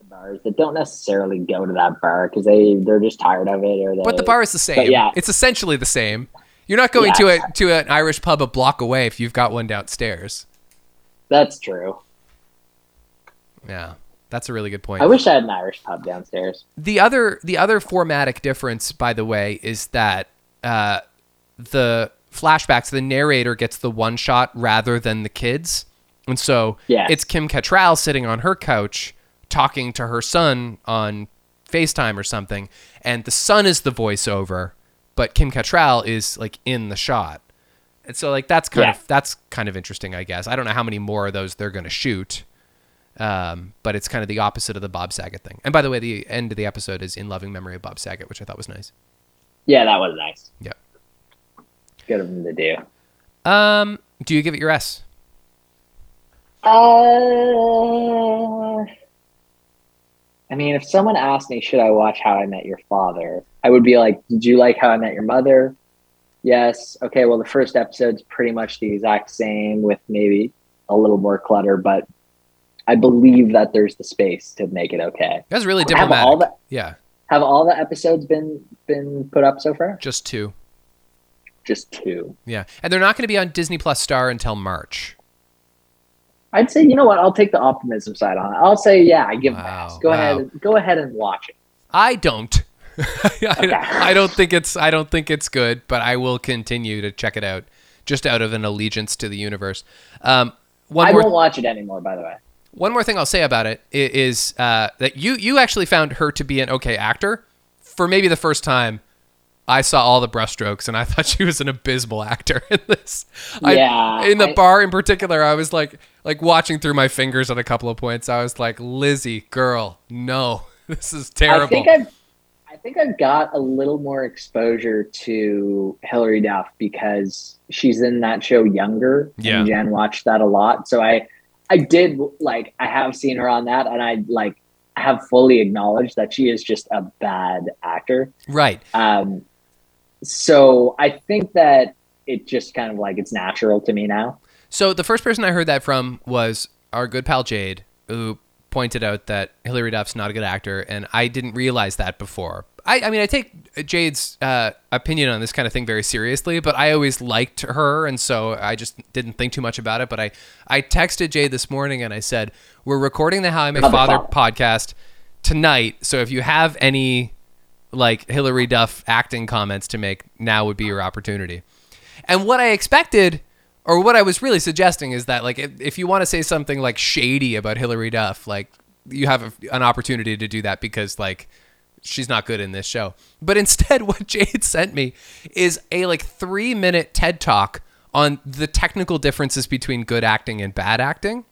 in bars that don't necessarily go to that bar because they they're just tired of it or they, But the bar is the same. yeah. It's essentially the same. You're not going to Yeah. a to an Irish pub a block away if you've got one downstairs. That's true. Yeah, that's a really good point. I wish I had an Irish pub downstairs. the other the other formatic difference, by the way, is that uh, the flashbacks, the narrator gets the one shot rather than the kids, and so Yes. it's Kim Cattrall sitting on her couch talking to her son on FaceTime or something, and the son is the voiceover, but Kim Cattrall is like in the shot. And so like that's kind Yeah. of that's kind of interesting, I guess. I don't know how many more of those they're going to shoot. Um, but it's kind of the opposite of the Bob Saget thing. And by the way, the end of the episode is in loving memory of Bob Saget, which I thought was nice. Yeah, that was nice. Yeah. Good of them to do. Um, do you give it your S? Uh, I mean, if someone asked me, should I watch How I Met Your Father? I would be like, did you like How I Met Your Mother? Yes. Okay. Well, the first episode's pretty much the exact same with maybe a little more clutter, but I believe that there's the space to make it okay. That's really Have all the yeah, have all the episodes been been put up so far? just two. Just two. Yeah, and they're not going to be on Disney Plus Star until March. I'd say you know what? I'll take the optimism side on it. I'll say yeah, I give Wow, pass. Go wow. ahead, go ahead and watch it. I don't. I, I don't think it's I don't think it's good, but I will continue to check it out just out of an allegiance to the universe. Um, one I won't watch it anymore. By the way, one more thing I'll say about it is uh, that you you actually found her to be an okay actor. For maybe the first time, I saw all the brushstrokes and I thought she was an abysmal actor in this. I- Yeah, in the I- bar in particular, I was like like watching through my fingers at a couple of points. I was like, Lizzie, girl, no, this is terrible. I think I've I think I've got a little more exposure to Hilary Duff because she's in that show Younger. Yeah. And Jen watched that a lot. So I I did like I have seen her on that and I like have fully acknowledged that she is just a bad actor. right. Um so I think that it just kind of like it's natural to me now. So the first person I heard that from was our good pal Jade, who pointed out that Hilary Duff's not a good actor, and I didn't realize that before. I, I mean, I take Jade's uh, opinion on this kind of thing very seriously, but I always liked her, and so I just didn't think too much about it. But I, I texted Jade this morning and I said, "We're recording the How I the Father podcast tonight, so if you have any like Hilary Duff acting comments to make, now would be your opportunity." And what I expected, or what I was really suggesting, is that like if, if you want to say something like shady about Hillary Duff, like you have a, an opportunity to do that because like she's not good in this show. But instead, what Jade sent me is a like three minute TED talk on the technical differences between good acting and bad acting.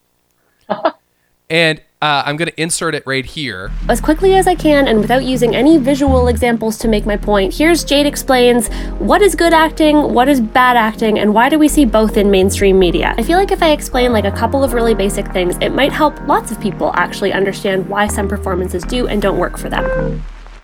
and uh, I'm going to insert it right here. As quickly as I can and without using any visual examples to make my point, here's Jade explains what is good acting, what is bad acting, and why do we see both in mainstream media. I feel like if I explain like a couple of really basic things, it might help lots of people actually understand why some performances do and don't work for them.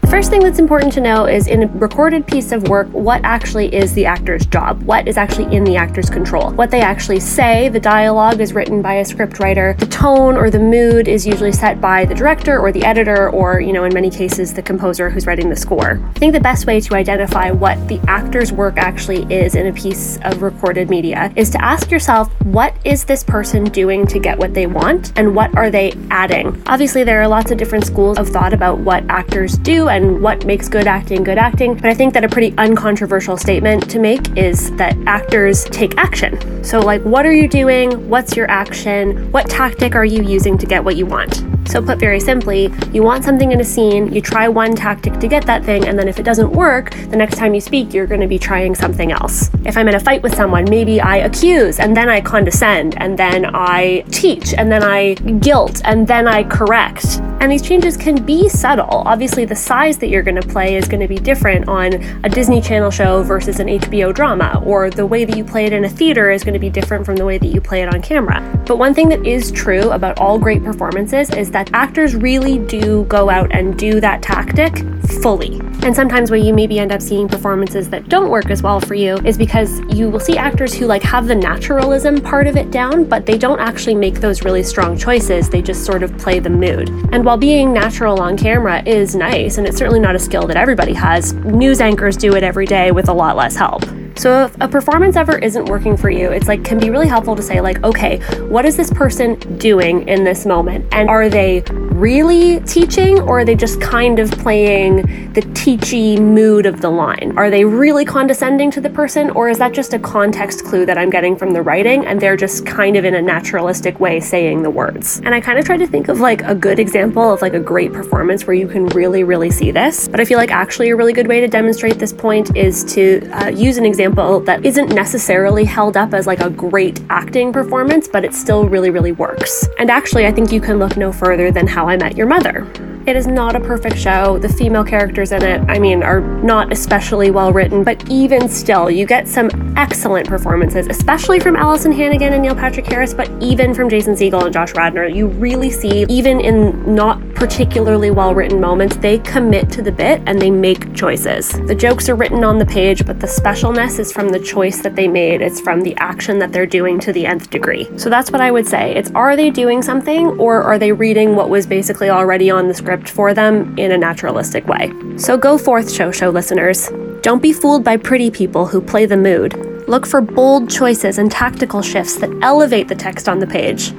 First thing that's important to know is in a recorded piece of work, what actually is the actor's job? What is actually in the actor's control? What they actually say, the dialogue is written by a scriptwriter, the tone or the mood is usually set by the director or the editor, or, you know, in many cases, the composer who's writing the score. I think the best way to identify what the actor's work actually is in a piece of recorded media is to ask yourself, what is this person doing to get what they want, and what are they adding? Obviously, there are lots of different schools of thought about what actors do and what makes good acting good acting, but I think that a pretty uncontroversial statement to make is that actors take action. So, like, what are you doing? What's your action? What tactic are you using to get what you want? So, put very simply, you want something in a scene, you try one tactic to get that thing, and then if it doesn't work, the next time you speak, you're going to be trying something else. If I'm in a fight with someone, maybe I accuse, and then I condescend, and then I teach, and then I guilt, and then I correct. And these changes can be subtle. Obviously, the size that you're going to play is going to be different on a Disney Channel show versus an HBO drama, or the way that you play it in a theater is going to be different from the way that you play it on camera. But one thing that is true about all great performances is that actors really do go out and do that tactic fully. And sometimes where you maybe end up seeing performances that don't work as well for you is because you will see actors who like have the naturalism part of it down, but they don't actually make those really strong choices. They just sort of play the mood. And while being natural on camera is nice, and it's certainly not a skill that everybody has, news anchors do it every day with a lot less help. So if a performance ever isn't working for you, it's like can be really helpful to say like, okay, what is this person doing in this moment? And are they really teaching or are they just kind of playing the teachy mood of the line? Are they really condescending to the person or is that just a context clue that I'm getting from the writing and they're just kind of in a naturalistic way saying the words? And I kind of try to think of like a good example of like a great performance where you can really, really see this. But I feel like actually a really good way to demonstrate this point is to uh, use an example that isn't necessarily held up as like a great acting performance, but it still really, really works. And actually, I think you can look no further than How I Met Your Mother. It is not a perfect show. The female characters in it, I mean, are not especially well written, but even still, you get some excellent performances, especially from Alyson Hannigan and Neil Patrick Harris, but even from Jason Segel and Josh Radnor. You really see, even in not particularly well written moments, they commit to the bit and they make choices. The jokes are written on the page, but the specialness is from the choice that they made. It's from the action that they're doing to the nth degree. So that's what I would say. It's are they doing something or are they reading what was basically already on the script for them in a naturalistic way? So go forth, show show listeners. Don't be fooled by pretty people who play the mood. Look for bold choices and tactical shifts that elevate the text on the page.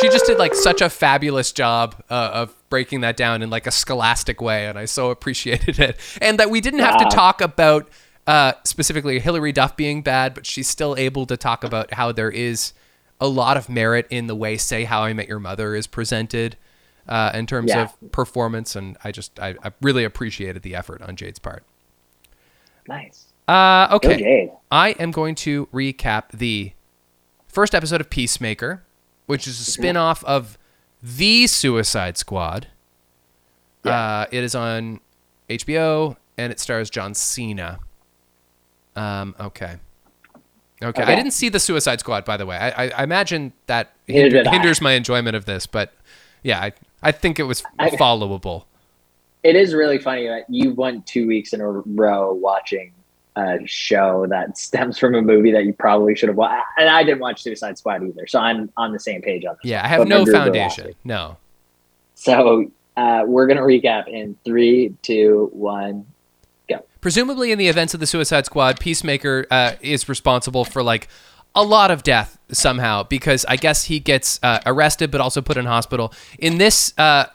She just did like such a fabulous job uh, of breaking that down in like a scholastic way, and I so appreciated it. And that we didn't have to talk about uh, specifically Hillary Duff being bad, but she's still able to talk about how there is a lot of merit in the way "Say How I Met Your Mother" is presented uh, in terms Yeah. of performance, and I just I, I really appreciated the effort on Jade's part. Nice. Uh, okay. Jade. I am going to recap the first episode of Peacemaker, which is a spin off of The Suicide Squad. Uh, it is on HBO and it stars John Cena. Um, okay. Okay. I didn't see The Suicide Squad, by the way. I, I, I imagine that hinder, I. hinders my enjoyment of this, but yeah, I, I think it was I- followable. It is really funny that you went two weeks in a row watching a show that stems from a movie that you probably should have watched. And I didn't watch Suicide Squad either, so I'm on the same page on this. Yeah, I have But no foundation. No. So uh, we're gonna recap in three, two, one. Presumably in the events of the Suicide Squad, Peacemaker uh, is responsible for like a lot of death somehow because I guess he gets uh, arrested but also put in hospital. In this uh,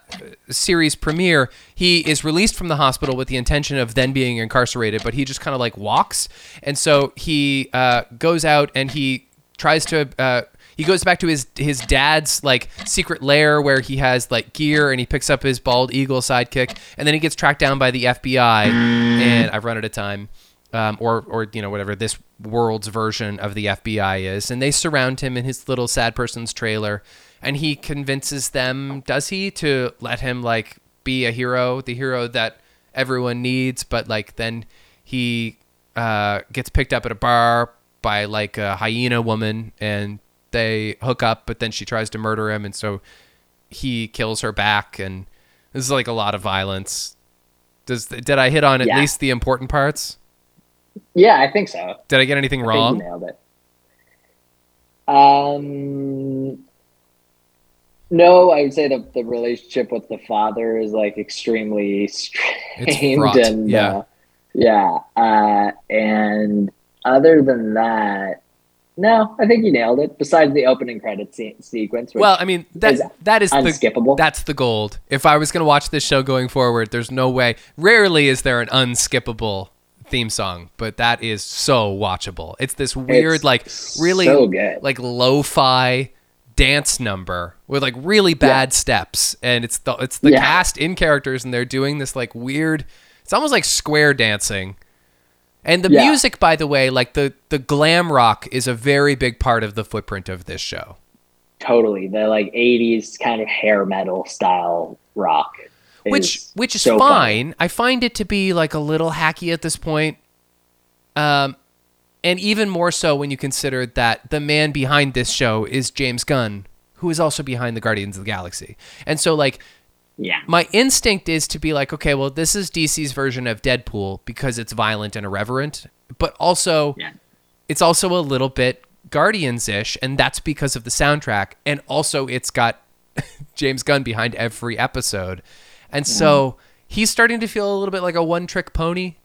series premiere, he is released from the hospital with the intention of then being incarcerated, but he just kind of like walks, and so he uh, goes out and he tries to. He goes back to his his dad's like secret lair where he has like gear and he picks up his bald eagle sidekick and then he gets tracked down by the FBI and I've run out of time um, or or you know whatever this world's version of the FBI is and they surround him in his little sad person's trailer and he convinces them does he to let him like be a hero the hero that everyone needs but like then he uh, gets picked up at a bar by like a hyena woman and they hook up but then she tries to murder him and so he kills her back and this is like a lot of violence does did i hit on at Yeah. least the important parts Yeah, I think so. did i get anything I wrong nailed it. Um, no, I would say the the relationship with the father is like extremely strained and yeah. uh, yeah. Uh, and other than that, no, I think you nailed it. Besides the opening credit se- sequence, well i mean that is that is the unskippable. that's the gold if i was going to watch this show going forward there's no way rarely is there an unskippable theme song but that is so watchable it's this weird It's like really so like lo-fi dance number with like really bad steps and it's the it's the Yeah. cast in characters and they're doing this like weird it's almost like square dancing and the Yeah. music by the way like the the glam rock is a very big part of the footprint of this show totally the like '80s kind of hair metal style rock, which is which is so fine. funny. I find it to be like a little hacky at this point. Um and even more so when you consider that the man behind this show is James Gunn, who is also behind the Guardians of the Galaxy. And so like Yeah, my instinct is to be like, okay, well, this is DC's version of Deadpool because it's violent and irreverent, but also Yeah. it's also a little bit Guardians ish, and that's because of the soundtrack. And also, it's got James Gunn behind every episode. And so he's starting to feel a little bit like a one trick pony.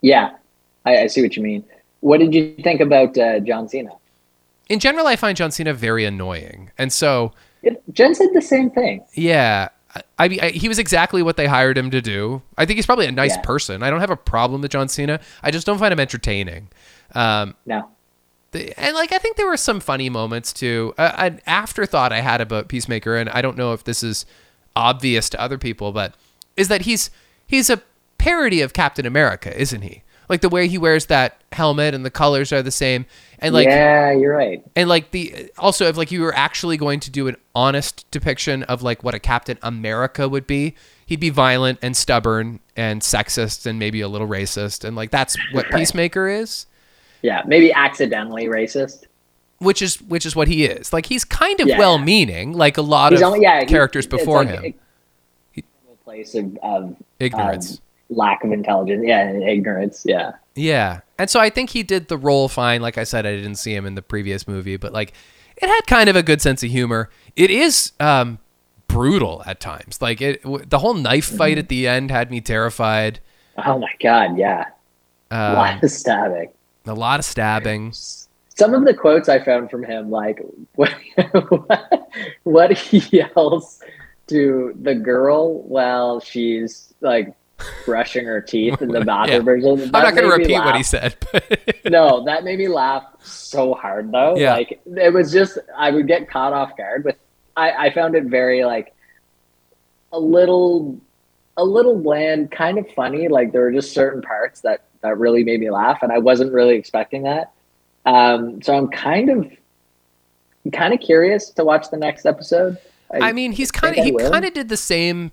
yeah, I, I see what you mean. What did you think about uh, John Cena? In general, I find John Cena very annoying. And so, It, Jen said the same thing. yeah. I- I mean, he was exactly what they hired him to do. I think he's probably a nice Yeah. person. I don't have a problem with John Cena. I just don't find him entertaining. Um, No, the- and like I think there were some funny moments too. Uh, an afterthought I had about Peacemaker, and I don't know if this is obvious to other people, but is that he's he's a parody of Captain America, isn't he? Like the way he wears that helmet and the colors are the same, and like yeah, you're right. and like the also if like you were actually going to do an honest depiction of like what a Captain America would be, he'd be violent and stubborn and sexist and maybe a little racist, and like that's what Right. Peacemaker is. Yeah, maybe accidentally racist. which is which is what he is. Like he's kind of Yeah. well-meaning, like a lot He's of only- yeah, characters it's before like him. A, a place of, of Ignorance. um, lack of intelligence. Yeah, and ignorance. Yeah. Yeah. And so I think he did the role fine. Like I said, I didn't see him in the previous movie, but like it had kind of a good sense of humor. It is um, brutal at times. Like it, w- the whole knife fight Mm-hmm. at the end had me terrified. Oh my god. Yeah. a Um, lot of stabbing. a lot of stabbing. Some of the quotes I found from him, like what, what he yells to the girl while she's like brushing her teeth in the bathroom. or something, I'm that not going to repeat what he said, no, that made me laugh so hard though. Yeah. Like it was just I would get caught off guard with I, I found it very like a little a little bland, kind of funny. Like there were just certain parts that that really made me laugh and I wasn't really expecting that. Um so I'm kind of kind of curious to watch the next episode. I mean, he's kind of he kind of did the same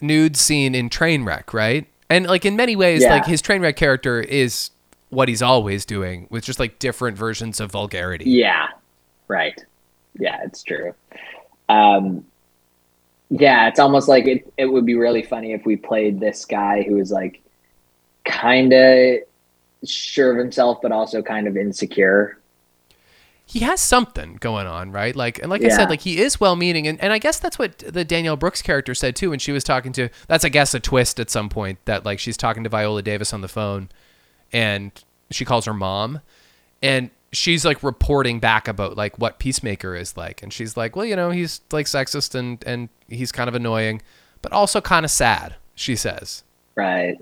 nude scene in Trainwreck, right? And like in many ways, Yeah. like his Trainwreck character is what he's always doing with just like different versions of vulgarity. Yeah. Right. Yeah, it's true. Um yeah, it's almost like it, it would be really funny if we played this guy who is like kind of sure of himself but also kind of insecure. He has something going on, right? Like, and like I said, like he is well-meaning, and, and I guess that's what the Danielle Brooks character said too when she was talking to. That's I guess a twist at some point that like she's talking to Viola Davis on the phone, and she calls her mom, and she's like reporting back about like what Peacemaker is like, and she's like, well, you know, he's like sexist and and he's kind of annoying, but also kind of sad. She says, Right.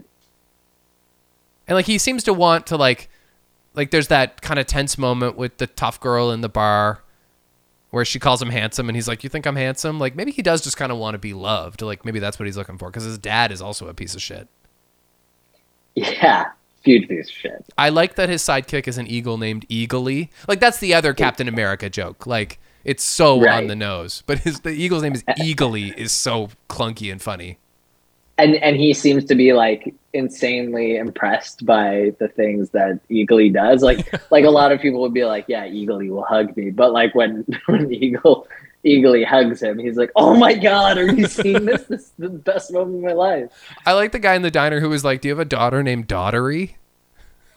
and like he seems to want to like like there's that kind of tense moment with the tough girl in the bar where she calls him handsome and he's like you think i'm handsome? Like maybe he does just kind of want to be loved. Like maybe that's what he's looking for because his dad is also a piece of shit. Yeah. Huge piece of shit. i like that his sidekick is an eagle named eagly. Like that's the other captain america joke. Like it's so on the nose but his the eagle's name is eagly is so clunky and funny And and he seems to be like insanely impressed by the things that Eagly does. Like like a lot of people would be like, Yeah, Eagly will hug me. But like when when Eagle Eagly hugs him, he's like, Oh my god, are you seeing this? This is the best moment of my life. i like the guy in the diner who was like do you have a daughter named daughtery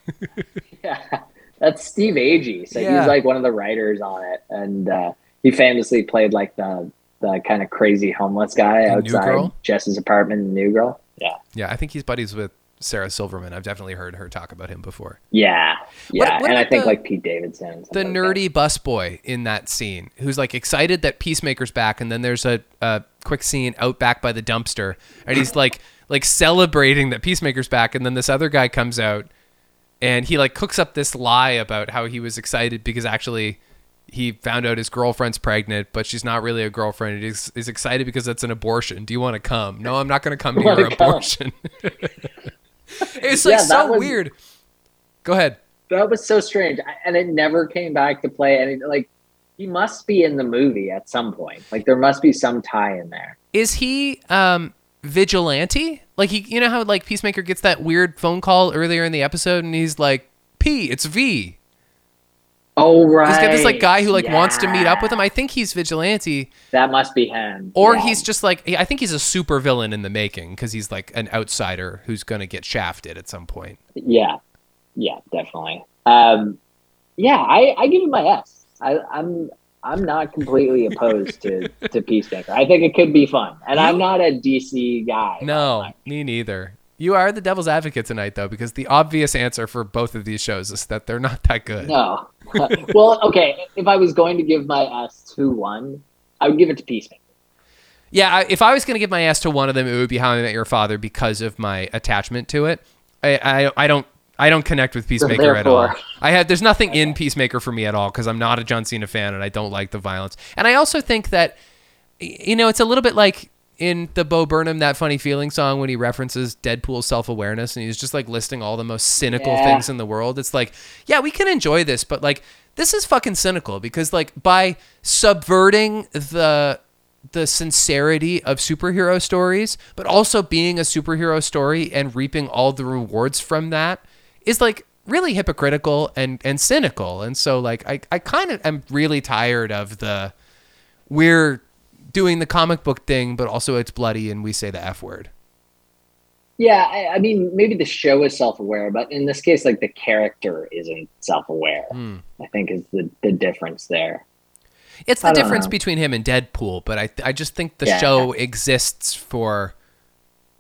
Yeah. That's Steve Agee. So Yeah. he's like one of the writers on it. And uh, he famously played like the the kind of crazy homeless guy In New outside Girl? Jess's apartment in New Girl. Yeah. yeah i think he's buddies with sarah silverman i've definitely heard her talk about him before Yeah. Yeah. what and I think the- like Pete Davidson. the like that. nerdy busboy in that scene who's like excited that peacemaker's back and then there's a, a quick scene out back by the dumpster and he's like like celebrating that peacemaker's back and then this other guy comes out and he like cooks up this lie about how he was excited because actually he found out his girlfriend's pregnant but she's not really a girlfriend. He's, he's excited because it's an abortion. Do you want to come? No i'm not going to come to your abortion. It's like Yeah, so was- weird. Go ahead. That was so strange, and it never came back to play. And like, he must be in the movie at some point. Like, there must be some tie in there. is he um vigilante? Like he you know how like peacemaker gets that weird phone call earlier in the episode and he's like p it's v Oh right, he's got this like guy who like wants to meet up with him i think he's vigilante That must be him. or Yeah. he's just like i think he's a super villain in the making because he's like an outsider who's gonna get shafted at some point yeah, yeah, definitely. Um, yeah, I, I give him my S. I, I'm I'm not completely opposed to to Peacemaker. I think it could be fun, and I'm not a DC guy. no me neither you are the devil's advocate tonight though because the obvious answer for both of these shows is that they're not that good No. well, okay. If I was going to give my ass to one, I would give it to Peacemaker. Yeah, I, if I was going to give my ass to one of them, it would be How I Met Your Father because of my attachment to it. I, I, I don't. I don't connect with Peacemaker at all. I had there's nothing in Peacemaker for me at all because I'm not a John Cena fan and I don't like the violence. And I also think that you know it's a little bit like in the Bo Burnham that funny feeling song when he references Deadpool's self awareness and he's just like listing all the most cynical Yeah. things in the world. It's like yeah we can enjoy this, but like this is fucking cynical because like by subverting the the sincerity of superhero stories, but also being a superhero story and reaping all the rewards from that is like really hypocritical and and cynical. And so like I I kind of am really tired of the we're doing the comic book thing, but also it's bloody and we say the f word. Yeah, I, I mean, maybe the show is self-aware, but in this case, like the character isn't self-aware. Hmm. I think is the the difference there. It's the difference know. between him and Deadpool, but I I just think the Yeah. show exists for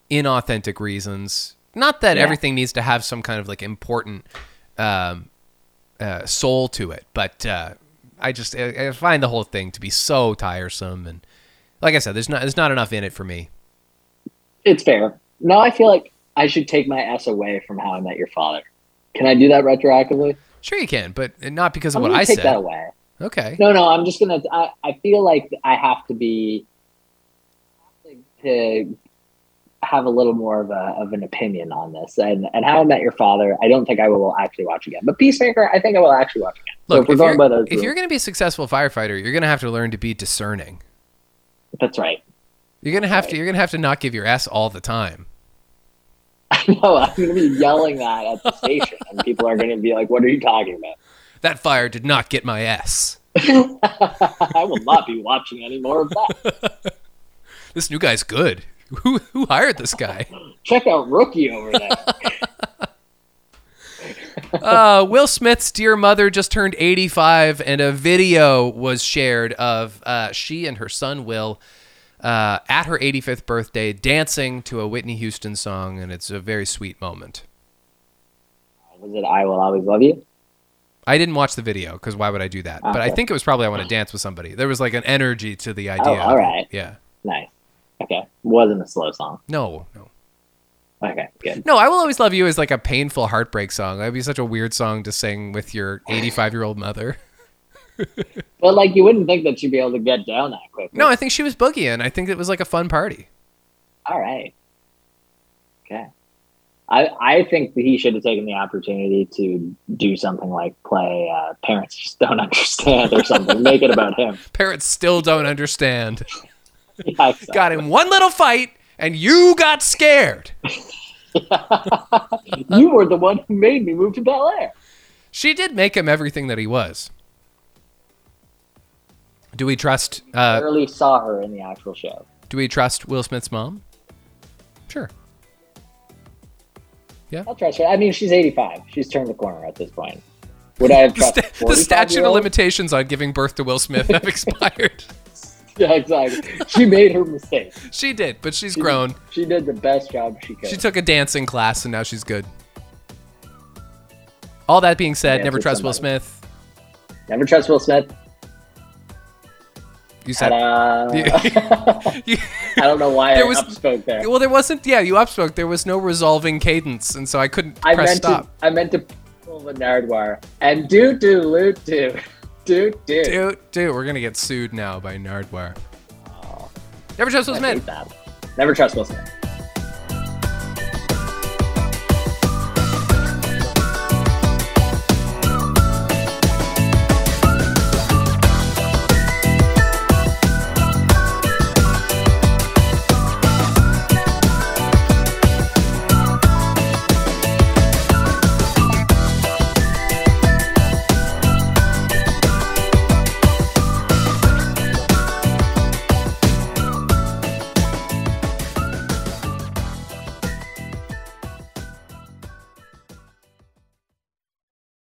inauthentic reasons. Not that Yeah. everything needs to have some kind of like important um, uh, soul to it, but uh, I just I, I find the whole thing to be so tiresome and like I said, there's not there's not enough in it for me. It's fair. Now I feel like I should take my S away from How I Met Your Father. Can I do that retroactively? Sure, you can, but not because of I'm what I take said. that away. Okay. No, no, I'm just gonna. I, I feel like I have to be to have a little more of a of an opinion on this. And and How I Met Your Father, I don't think I will actually watch again. But Peacemaker, I think I will actually watch again. so Look, if we're if, going you're, if you're going to be a successful firefighter, you're going to have to learn to be discerning. That's right. You're going to have to you're to have to not give your S all the time. I know I'm to be yelling that at the station, and people are going to be like, "What are you talking about?" That fire did not get my S. I will not be watching any more of that. This new guy's good. Who who hired this guy? Check out Rookie over there. Uh, Will Smith's dear mother just turned 85, and a video was shared of uh, she and her son Will uh, at her 85th birthday dancing to a Whitney Houston song, and it's a very sweet moment. Was it "I Will Always Love You"? I didn't watch the video because why would I do that? But I think it was probably I want to dance with somebody. There was like an energy to the idea. Oh, all right. Yeah. Nice. Okay, wasn't a slow song. No, no. Okay, good. No, I Will Always Love You is like a painful heartbreak song. That'd be such a weird song to sing with your 85 year old mother. But like, you wouldn't think that she'd be able to get down that quickly. No, I think she was boogieing. I think it was like a fun party. All right. Okay. I I think that he should have taken the opportunity to do something like play uh, "Parents Just Don't Understand" or something. Make it about him. Parents still don't understand. Yeah, exactly. Got in one little fight and you got scared. you were the one who made me move to Bel Air. She did make him everything that he was. Do we trust I uh, barely saw her in the actual show. do we trust Will Smith's mom? Sure. Yeah, I'll trust her. I mean, she's 85. She's turned the corner at this point. Would I have The, sta- the statute of limitations on giving birth to Will Smith have expired. Yeah, exactly. She made her mistake. She did, but she's She- grown. She did the best job she could. She took a dancing class and now she's good. All that being said, Dance never trust Will. Smith. Never trust Will Smith. You said. You- I don't know why There I was- upspoke there. well, there wasn't. Yeah, you upspoke. There was no resolving cadence, and so I couldn't I press meant stop. to. I meant to pull the Nardwuar and do do loot do do do. Dude, dude, we're gonna get sued now by Nardwuar. Never trust Will Smith. Never trust Will Smith.